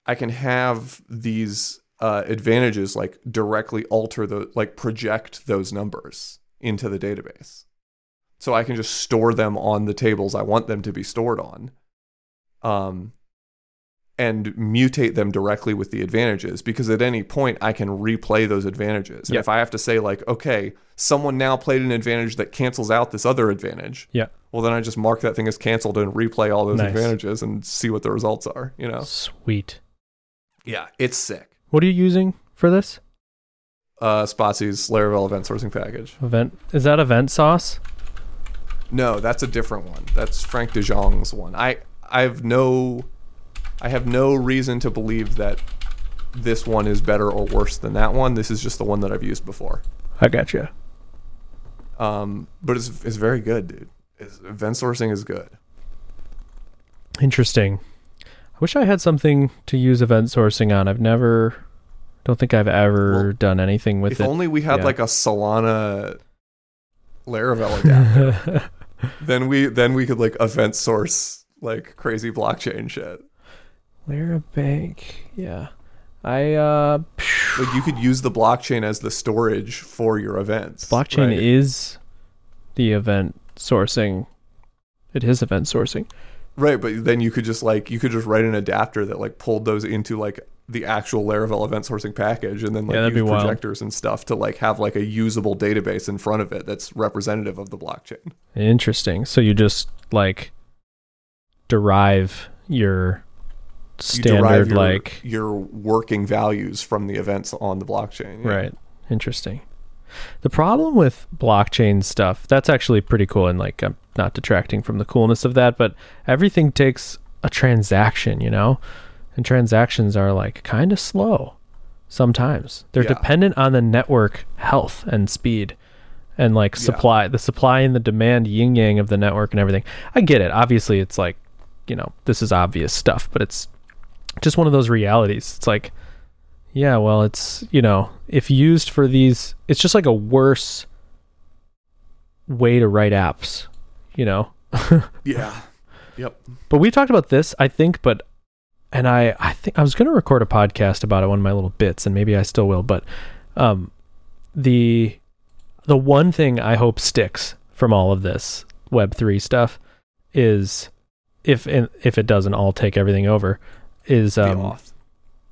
I can have these uh, advantages like directly alter the like project those numbers into the database so I can just store them on the tables I want them to be stored on, um, and mutate them directly with the advantages. Because at any point I can replay those advantages. And if I have to say like, okay, someone now played an advantage that cancels out this other advantage, Yeah. well then I just mark that thing as canceled and replay all those Nice. advantages and see what the results are. You know? Sweet. Yeah, it's sick. What are you using for this Uh, Spatie's Laravel event sourcing package. event? Is that event sauce? No, that's a different one. That's Frank de Jonge's one. I I have no I have no reason to believe that this one is better or worse than that one. This is just the one that I've used before. I gotcha. Um, but it's it's very good, dude. It's, event sourcing is good. Interesting. I wish I had something to use event sourcing on. I've never, don't think I've ever Well, done anything with if it. If only we had yeah. like a Solana Laravel *laughs* adapter, then we then we could like event source like crazy blockchain shit. Lara Bank. Yeah. I uh Like you could use the blockchain as the storage for your events. blockchain right? is the event sourcing. It is event sourcing. Right, but then you could just like you could just write an adapter that like pulled those into like the actual Laravel event sourcing package, and then like Yeah, use be wild. projectors and stuff to like have like a usable database in front of it that's representative of the blockchain. Interesting. So you just like derive your You standard derive your, like your working values from the events on the blockchain. yeah. Right. Interesting. The problem with blockchain stuff, that's actually pretty cool. And like, I'm not detracting from the coolness of that, but everything takes a transaction, you know? And transactions are like kind of slow sometimes. They're Yeah. dependent on the network health and speed and like Yeah. supply, the supply and the demand yin yang of the network and everything. I get it. Obviously, it's like, you know, this is obvious stuff, but it's just one of those realities. It's like, yeah, well, it's, you know, if used for these, it's just like a worse way to write apps, you know? *laughs* Yeah. Yep. But we talked about this, I think, but, and I, I think I was going to record a podcast about it, one of my little bits, and maybe I still will, but, um, the, the one thing I hope sticks from all of this Web3 stuff is if, if it doesn't all take everything over, is, The um, auth.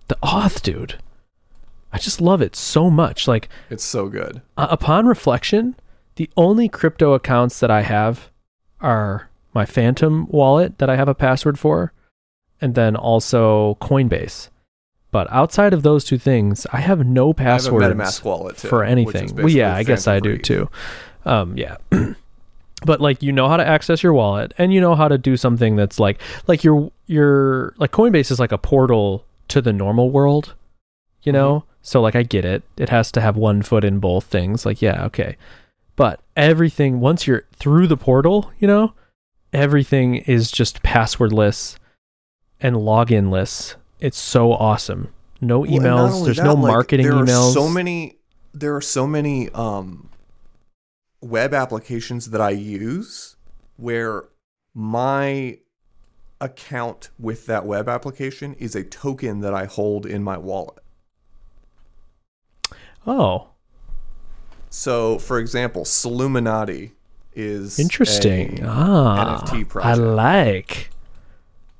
the auth, dude. I just love it so much. Like, It's so good. uh, upon reflection, the only crypto accounts that I have are my Phantom wallet that I have a password for, and then also Coinbase. But outside of those two things, I have no passwords I have a MetaMask wallet too, for anything. Well, yeah, I guess I do too. Um, yeah. *clears throat* but like you know how to access your wallet and you know how to do something that's like like your your like Coinbase is like a portal to the normal world, you know? So like I get it. It has to have one foot in both things. Like yeah, okay. But everything once you're through the portal, you know, everything is just passwordless and loginless. It's so awesome. No Well, emails. only There's that, no like, marketing there emails. Are so many. There are so many um, web applications that I use where my account with that web application is a token that I hold in my wallet. oh, So, for example, Soluminati is interesting. ah, NFT project. I like.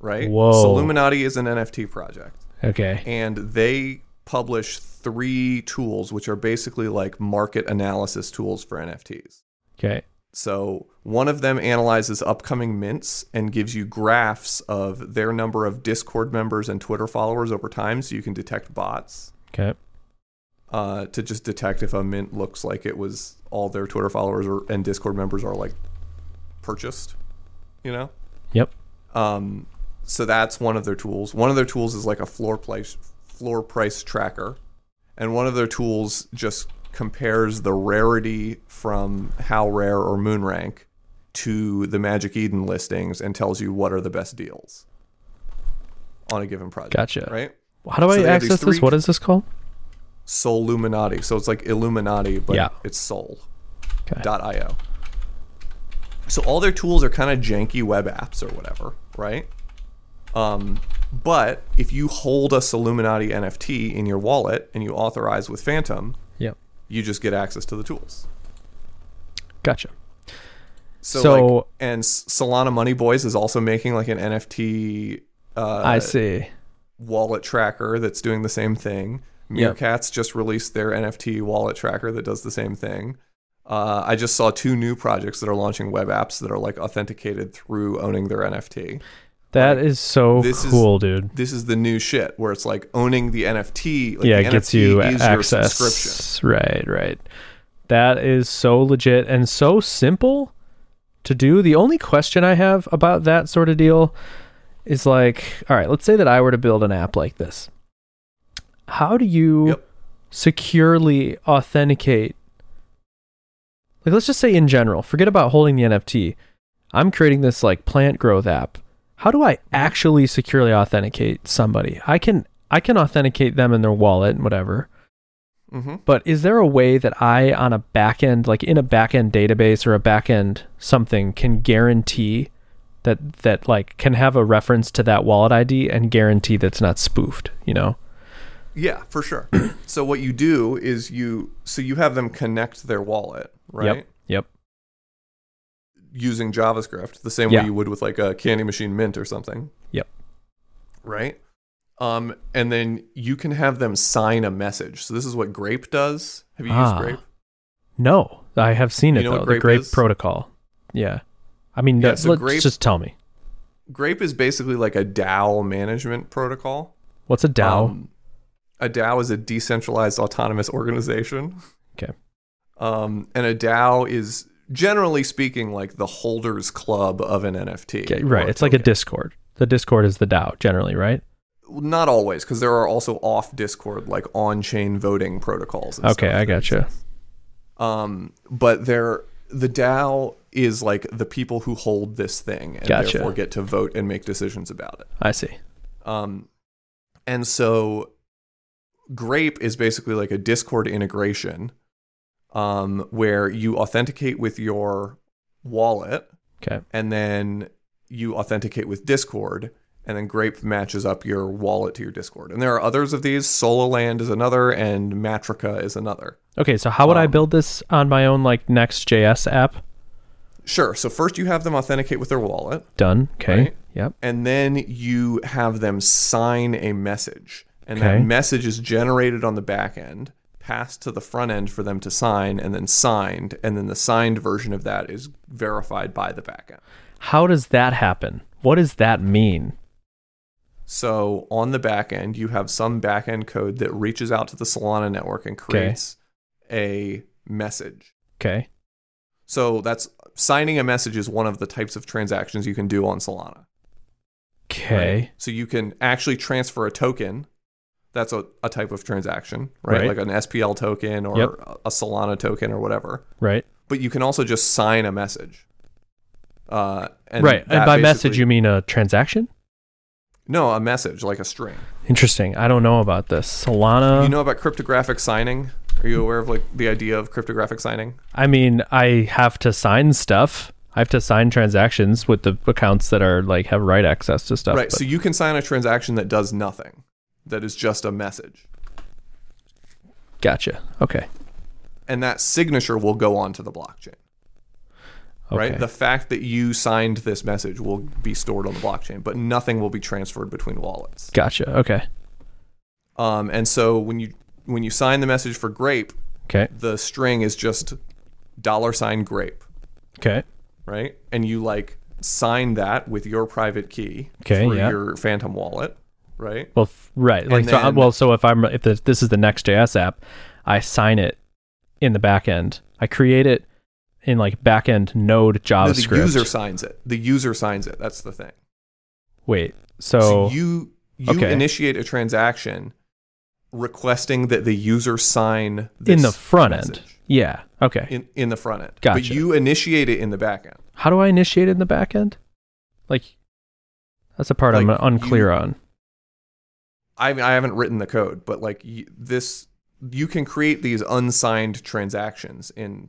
right? Whoa. Soluminati is an NFT project. Okay. and they publish three tools which are basically like market analysis tools for NFTs. Okay. So, one of them analyzes upcoming mints and gives you graphs of their number of Discord members and Twitter followers over time so you can detect bots Okay. uh, to just detect if a mint looks like it was all their Twitter followers or, and Discord members are like purchased, you know? Yep. Um, so that's one of their tools. One of their tools is like a floor price floor price tracker, and one of their tools just compares the rarity from HowRare or MoonRank to the Magic Eden listings and tells you what are the best deals on a given project. Gotcha. Right? How do So I they have these access this? What is this called? Soul Illuminati. So it's like Illuminati, but Yeah. it's Soul. Okay. .io. So all their tools are kind of janky web apps or whatever, right? Um, but if you hold a Illuminati NFT in your wallet and you authorize with Phantom, Yep. you just get access to the tools. Gotcha. So, So- like, and Solana Money Boys is also making like an NFT uh, I see. wallet tracker that's doing the same thing. Yep. Meerkats just released their NFT wallet tracker that does the same thing. Uh, I just saw two new projects that are launching web apps that are like authenticated through owning their NFT. That is so this is- cool, dude. This is the new shit where it's like owning the NFT. Like yeah, the it gets NFT you is your subscription. access. Right, right. That is so legit and so simple to do. The only question I have about that sort of deal is like, all right, let's say that I were to build an app like this. How do you Yep. securely authenticate? Like, let's just say in general, forget about holding the NFT. I'm creating this like plant growth app. How do I actually securely authenticate somebody? I can I can authenticate them in their wallet and whatever. hmm But is there a way that I on a backend, like in a backend database or a backend something, can guarantee that that like can have a reference to that wallet ID and guarantee that's not spoofed? You know? Yeah, for sure. *clears throat* so what you do is you so you have them connect their wallet, right? Yep. Yep. Using JavaScript, the same Yeah. way you would with like a Candy Machine Mint or something. Yep. Right? Um, and then you can have them sign a message. So this is what Grape does. Have you Ah. used Grape? No, I have seen You it though. what the Grape Grape is? protocol. Yeah. I mean, Yeah, so let's Grape- just tell me. Grape is basically like a DAO management protocol. What's a DAO? Um, a DAO is a decentralized autonomous organization. Okay. Um, and a DAO is generally speaking like the holders club of an NFT. Okay, or right. It's like a. Discord. The Discord is the DAO generally, right? Not always, because there are also off Discord like on-chain voting protocols. And Okay, stuff I gotcha. Um, but there, the DAO is like the people who hold this thing and Gotcha. therefore get to vote and make decisions about it. I see. Um, and so Grape is basically like a Discord integration um, where you authenticate with your wallet Okay. and then you authenticate with Discord. And then Grape matches up your wallet to your Discord. And there are others of these. Sololand is another, and Matrica is another. Okay, so how would I Um, build this on my own like Next.js app? Sure. So first you have them authenticate with their wallet. Done. Okay. Right. Yep. and then you have them sign a message and Okay. that message is generated on the back end passed to the front end for them to sign and then signed and then the signed version of that is verified by the backend. How does that happen? What does that mean? so on the back end you have some back end code that reaches out to the solana network and creates a message Okay. so that's signing a message is one of the types of transactions you can do on solana Okay. Right? So you can actually transfer a token. That's a, a type of transaction, right? Right. Like an SPL token or Yep. a Solana token or whatever. Right. But you can also just sign a message. Uh, and right. And by message you mean a transaction? No, a message like a string. Interesting. I don't know about this. Solana. you know about cryptographic signing? Are you aware of like the idea of cryptographic signing? I mean, I have to sign stuff. I have to sign transactions with the accounts that are like have write access to stuff. right. but- So you can sign a transaction that does nothing. That is just a message. gotcha. Okay. And that signature will go onto the blockchain. Okay. Right? The fact that you signed this message will be stored on the blockchain, but nothing will be transferred between wallets. gotcha. Okay. Um, and so when you when you sign the message for grape, Okay. the string is just dollar sign grape, Okay. right? And you like sign that with your private key Okay, through yeah. your Phantom wallet, right? Well, f- right. Like, so, then- well, so if I'm if this, this is the Next.js app, I sign it in the back end. I create it in like backend Node No, JavaScript. the user signs it. The user signs it. That's the thing. Wait. So, So you you okay. initiate a transaction requesting that the user sign this in the front end. Yeah. Okay. in in the front end. But you initiate it in the back end. How do I initiate it in the back end? Like, that's a part I'm unclear you- on. I mean, I haven't written the code, but like y this, you can create these unsigned transactions in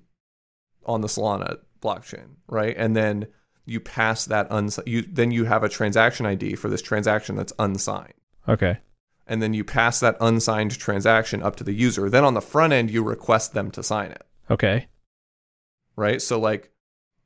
on the Solana blockchain, right? And then you pass that uns you then you have a transaction ID for this transaction that's unsigned. Okay. And then you pass that unsigned transaction up to the user. Then on the front end, you request them to sign it, Okay. right? So like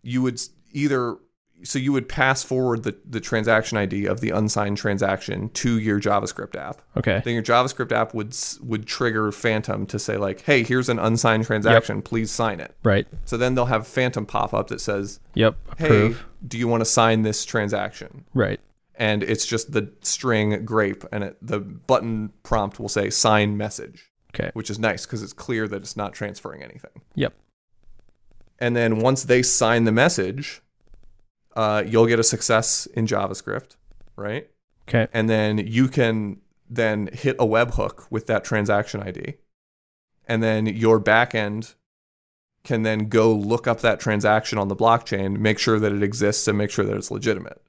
you would either so you would pass forward the, the transaction ID of the unsigned transaction to your JavaScript app. Okay. then your JavaScript app would would trigger Phantom to say like, "Hey, here's an unsigned transaction. Please sign it." Right. So then they'll have Phantom pop up that says, Yep. "Hey, Approve. do you want to sign this transaction?" Right. And it's just the string grape, and it, the button prompt will say "sign message," Okay. which is nice because it's clear that it's not transferring anything. Yep. And then once they sign the message, uh, you'll get a success in JavaScript, right? Okay. and then you can then hit a webhook with that transaction ID. And then your backend can then go look up that transaction on the blockchain, make sure that it exists and make sure that it's legitimate.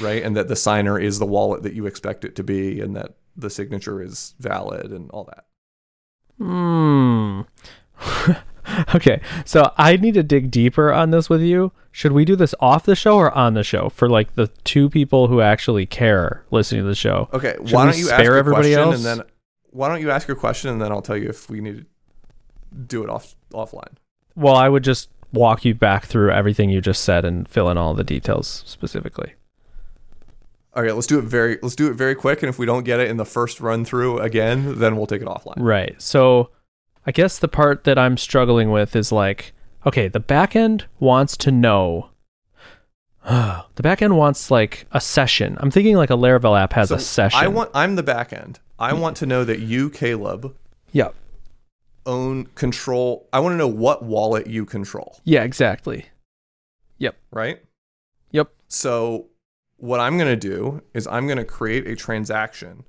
Right? And that the signer is the wallet that you expect it to be and that the signature is valid and all that. Hmm. *laughs* *laughs* okay. So I need to dig deeper on this with you. Should we do this off the show or on the show for like the two people who actually care listening to the show? Okay, Should why don't you spare ask your everybody question else? and then why don't you ask your question and then I'll tell you if we need to do it off offline. Well, I would just walk you back through everything you just said and fill in all the details specifically. All right, let's do it very let's do it very quick, and if we don't get it in the first run through again, then we'll take it offline. Right. So I guess the part that I'm struggling with is like, okay, the backend wants to know. *sighs* the backend wants like a session. I'm thinking like a Laravel app has So a session. I want I'm the back end. I want to know that you, Caleb, Yeah. own control. I want to know what wallet you control, Yeah, exactly. Yep. Right? Yep. So what I'm going to do is I'm going to create a transaction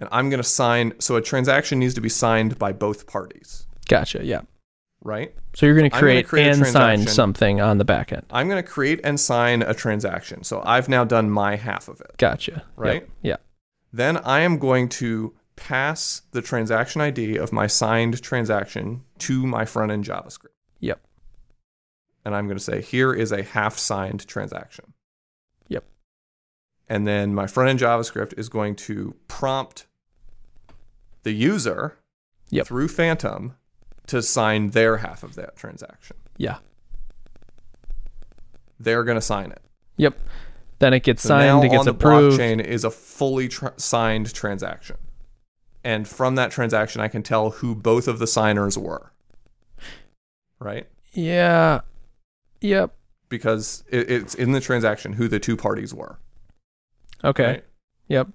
and I'm going to sign so a transaction needs to be signed by both parties, Gotcha. Yeah. right? So you're going to create, create and sign something on the backend. I'm going to create and sign a transaction. So I've now done my half of it. Gotcha. Right? Yep. Yeah. Then I am going to pass the transaction ID of my signed transaction to my front end JavaScript. Yep. And I'm going to say, here is a half signed transaction. Yep. And then my front end JavaScript is going to prompt the user Yep. through Phantom to sign their half of that transaction. Yeah. They're going to sign it. Yep. Then it gets So signed. It gets on the approved. blockchain is a fully tr- signed transaction. And from that transaction, I can tell who both of the signers were. Right? Yeah. Yep. Because it, it's in the transaction who the two parties were. Okay. Right? Yep.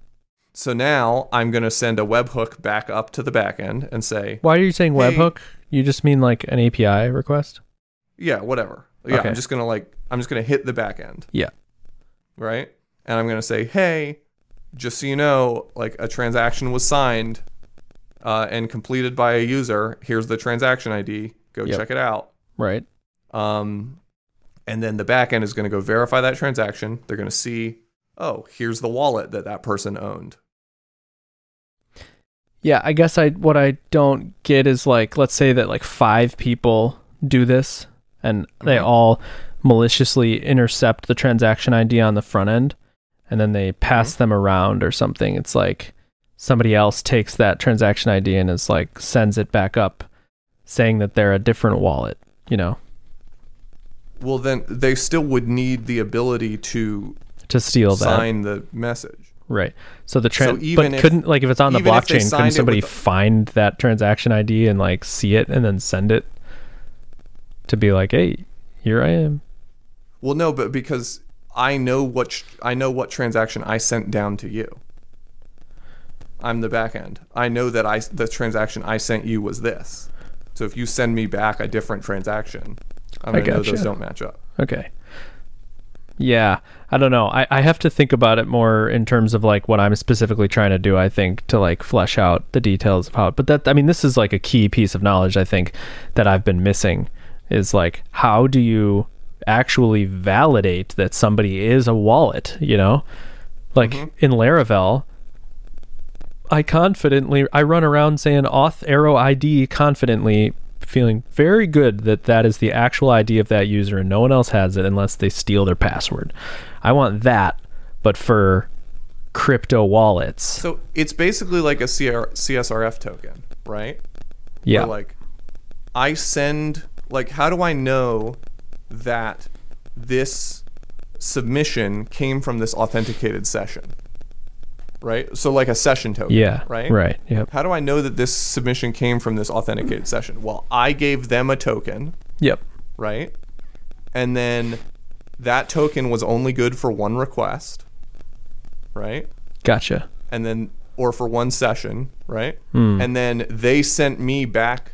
So now I'm going to send a webhook back up to the backend and say, Why are you saying Hey. webhook? You just mean like an API request? yeah, whatever. Yeah, Okay. I'm just going to like, I'm just going to hit the backend. Yeah. Right? And I'm going to say, hey, just so you know, like a transaction was signed uh, and completed by a user. Here's the transaction ID. Go Yep. check it out. Right. Um, and then the backend is going to go verify that transaction. They're going to see oh, here's the wallet that that person owned. Yeah, I guess I what I don't get is like let's say that like 5 people do this and they Mhm. all maliciously intercept the transaction ID on the front end and then they pass them around or something. It's like somebody else takes that transaction ID and is like sends it back up saying that they're a different wallet, you know, Well, then they still would need the ability to to steal that. sign the message. Right. So the So but if- couldn't like if it's on the even if they blockchain, couldn't somebody the- find that transaction ID and like see it and then send it to be like, "Hey, here I am." Well, no, but because I know what tr- I know what transaction I sent down to you. I'm the back end. I know that I the transaction I sent you was this. So if you send me back a different transaction, I'm I gonna know those don't match up. Okay. Yeah, I don't know. I, I have to think about it more in terms of like what I'm specifically trying to do. I think to like flesh out the details of how. But that I mean, this is like a key piece of knowledge I think that I've been missing is like how do you actually validate that somebody is a wallet? You know, like mm-hmm. in Laravel, I confidently I run around saying auth arrow ID confidently feeling very good that that is the actual ID of that user and no one else has it unless they steal their password. I want that but for crypto wallets. So it's basically like a CR, CSRF token, right? Yeah. Where, like I send like how do I know that this submission came from this authenticated session? Right? So like a session token, yeah. right? Right. Yep. How do I know that this submission came from this authenticated session? Well, I gave them a token, Yep. right? And then that token was only good for one request, right? Gotcha. And then or for one session, right? Hmm. And then they sent me back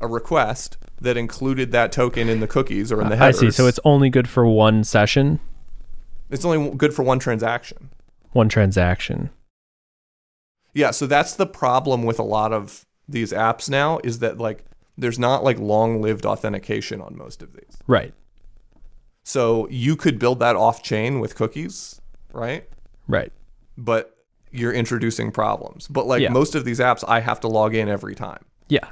a request that included that token in the cookies or in the headers. I see. So it's only good for one session, it's only good for one transaction. one transaction. Yeah, so that's the problem with a lot of these apps now is that like there's not like long-lived authentication on most of these. Right. So you could build that off chain with cookies, right? Right. But you're introducing problems. But like Yeah. most of these apps I have to log in every time. Yeah.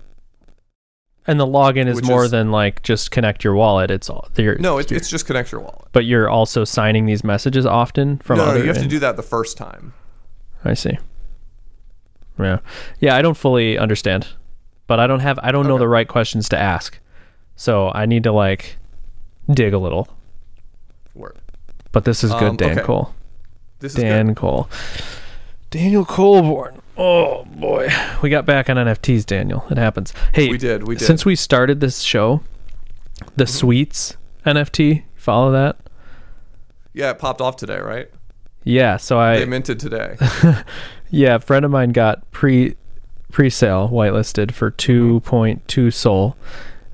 And the login is Which more is- than like just connect your wallet. It's all you're, No, it's, it's just connect your wallet. but you're also signing these messages often from no, no, you have to do that the first time. I see. Yeah. Yeah, I don't fully understand. But I don't have I don't know the right questions to ask. So I need to like dig a little. Word. But this is good, Um, Dan okay. Cole. This is Dan good. Cole. Daniel Coulbourne. Oh boy. We got back on NFTs, Daniel. It happens. Hey, We did. We did. since we started this show, the Mm-hmm. Sweets NFT, follow that? yeah, it popped off today, right? Yeah, so They I minted today. *laughs* yeah, a friend of mine got pre pre-sale whitelisted for Mm-hmm. 2.2 Sol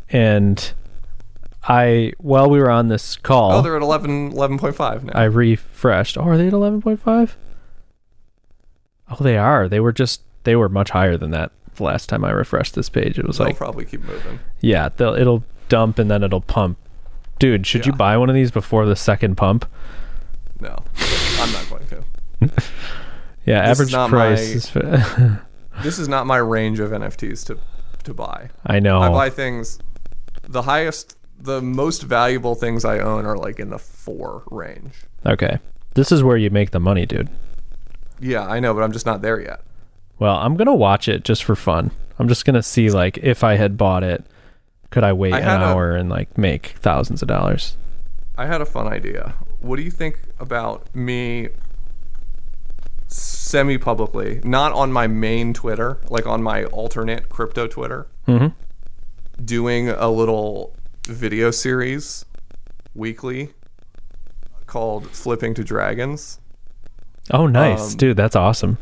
and I while we were on this call, oh, they're at 11 11.5 now. I refreshed. Oh, are they at 11.5? Oh, they are. They were just they were much higher than that the last time I refreshed this page. It was They'll like probably keep moving. yeah, they'll, it'll dump and then it'll pump. Dude, should you Yeah. buy one of these before the second pump? No, I'm not going to. *laughs* Yeah, This average price my- is *laughs* This is not my range of NFTs to to buy. I know. I buy things. The highest, the most valuable things I own are like in the four range. okay. This is where you make the money, dude. Yeah, I know, but I'm just not there yet. Well, I'm gonna watch it just for fun. I'm just gonna see like if I had bought it, could I wait I an had a- hour and like make thousands of dollars? I had a fun idea. What do you think about me semi publicly, not on my main Twitter, like on my alternate crypto Twitter, Mm-hmm. doing a little video series weekly called Flipping to Dragons, Oh, nice, Um, dude. That's awesome.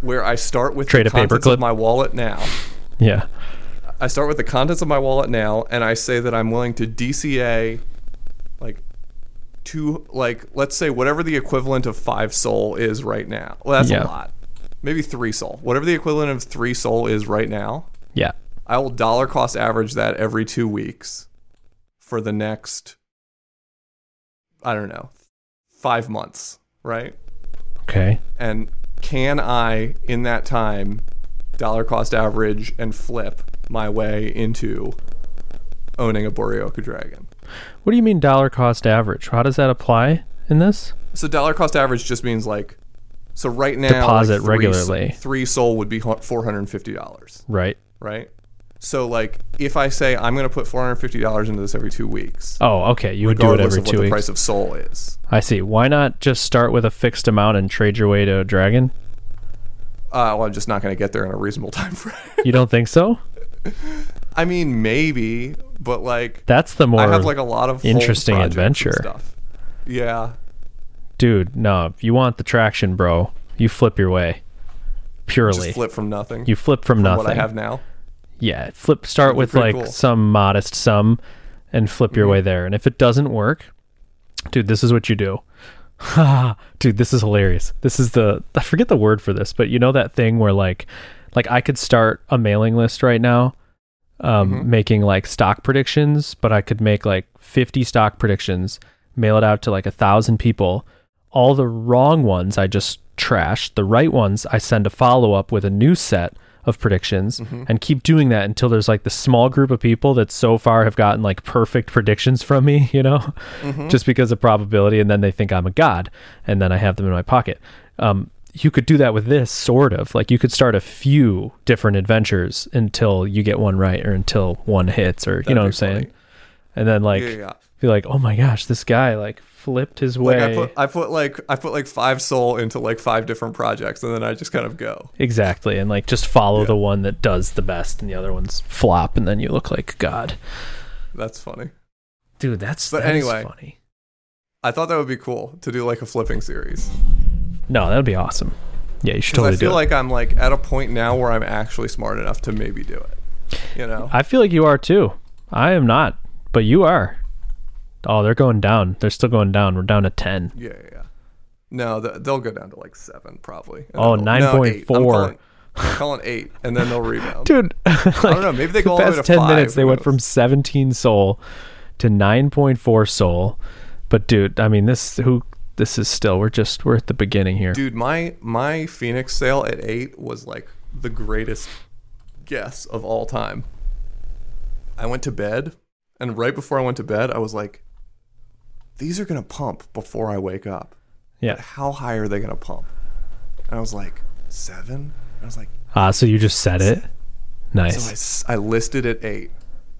where I start with Trade the a paper contents of clip? my wallet now. Yeah. I start with the contents of my wallet now, and I say that I'm willing to DCA, two, like, let's say whatever the equivalent of five Sol is right now. Well, that's Yeah. a lot. Maybe three Sol. Whatever the equivalent of three Sol is right now, Yeah. I will dollar cost average that every two weeks for the next, I don't know, five months, right? Okay. And can I, in that time, dollar cost average and flip my way into owning a Boryoku Dragon? What do you mean dollar cost average? How does that apply in this? So dollar cost average just means like, so right now, Deposit like three, regularly. Three Sol would be four hundred and fifty dollars, Right. right? So like, if I say I'm going to put four hundred fifty dollars into this every two weeks, Oh, okay. You would do it every of what two the price of Sol is. I see. Why not just start with a fixed amount and trade your way to a dragon? Uh, well, I'm just not going to get there in a reasonable *laughs* time frame. You don't think so? I mean, maybe, but like, That's the more I have like a lot of interesting adventure. stuff. Yeah, dude. No, if you want the traction, bro, you flip your way. Purely, just flip from nothing. you flip from, from nothing. what I have now. Yeah, flip. Start with like cool. some modest sum, and flip your Mhm. way there. And if it doesn't work, dude, this is what you do. *laughs* dude, this is hilarious. This is the I forget the word for this, but you know that thing where like, like I could start a mailing list right now, um, Mhm. making like stock predictions, but I could make like fifty stock predictions, mail it out to like a thousand people. All the wrong ones I just trash. The right ones I send a follow up with a new set of predictions Mhm. and keep doing that until there's like the small group of people that so far have gotten like perfect predictions from me, *laughs* you know, Mhm. just because of probability. And then they think I'm a god and then I have them in my pocket. Um, you could do that with this sort of like you could start a few different adventures until you get one right or until one hits or you That'd know what I'm saying? funny. And then like yeah, yeah. be like, oh my gosh, this guy like flipped his way. Like I put, I put like, I put like five Sol into like five different projects, and then I just kind of go. Exactly, and like just follow Yeah. the one that does the best, and the other ones flop, and then you look like God, That's funny. dude. That's But that anyway. funny. I thought that would be cool to do like a flipping series. No, that would be awesome. Yeah, you should totally I feel do it. like I'm like at a point now where I'm actually smart enough to maybe do it. You know? I feel like you are too. I am not, but you are. Oh, they're going down. They're still going down. We're down to ten. Yeah, yeah. yeah. No, th- they'll go down to like seven probably. And Oh, then no, eight. I'm 9.4. calling- calling eight, and then they'll rebound. *laughs* Dude, I don't know. Maybe they go all the the way past to 10 minutes they went from 17 Sol to 9.4 Sol but dude i mean this who this is still we're just we're at the beginning here Dude, my my Phoenix sale at eight was like the greatest guess of all time. I went to bed, and right before I went to bed, I was like, "These are gonna pump before I wake up. yeah But how high are they gonna pump?" And I was like, seven. I was like, ah so you just said it Nice. so nice I listed at eight.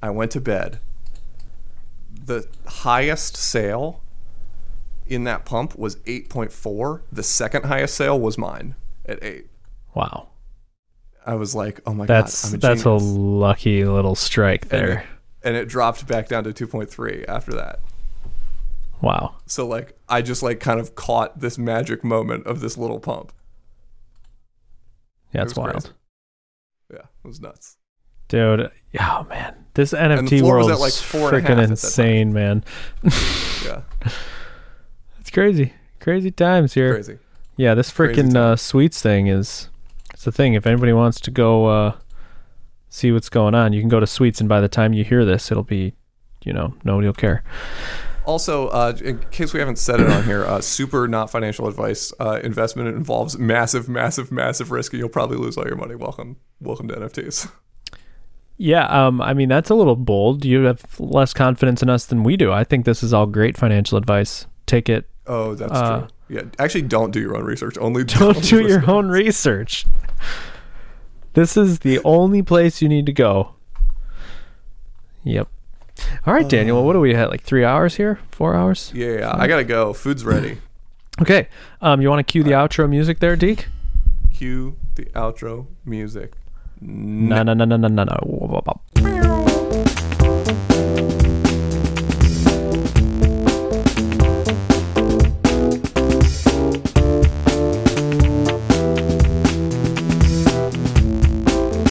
I went to bed. The highest sale in that pump was 8.4. The second highest sale was mine at 8. wow I was like, oh my that's god, I'm a that's a lucky little strike and, there it, and it dropped back down to 2.3 after that. wow So like I just like kind of caught this magic moment of this little pump. yeah, it's was wild crazy. Yeah, it was nuts. dude oh man this nft world like, is and half freaking insane man *laughs* Yeah, it's crazy crazy times here crazy. Yeah, this freaking uh, sweets thing is it's the thing. If anybody wants to go uh, see what's going on, you can go to Sweets, and by the time you hear this, it'll be, you know, nobody will care. Also, uh, in case we haven't said it on here, uh, super not financial advice. Uh, investment involves massive, massive, massive risk, and you'll probably lose all your money. Welcome, welcome to NFTs. Yeah, um, I mean that's a little bold. You have less confidence in us than we do. I think this is all great financial advice. Take it. Oh, that's Uh, true. Yeah, actually, don't do your own research. Only *laughs* Don't do your own research. This is the only place you need to go. Yep. All right, Daniel. What do we have? Like three hours here? Four hours? Yeah, yeah, I gotta go. Food's ready. *clears throat* Okay. Um, you want to cue the outro music there, Deke? Cue the outro music. No, no, no, no, no, no, no.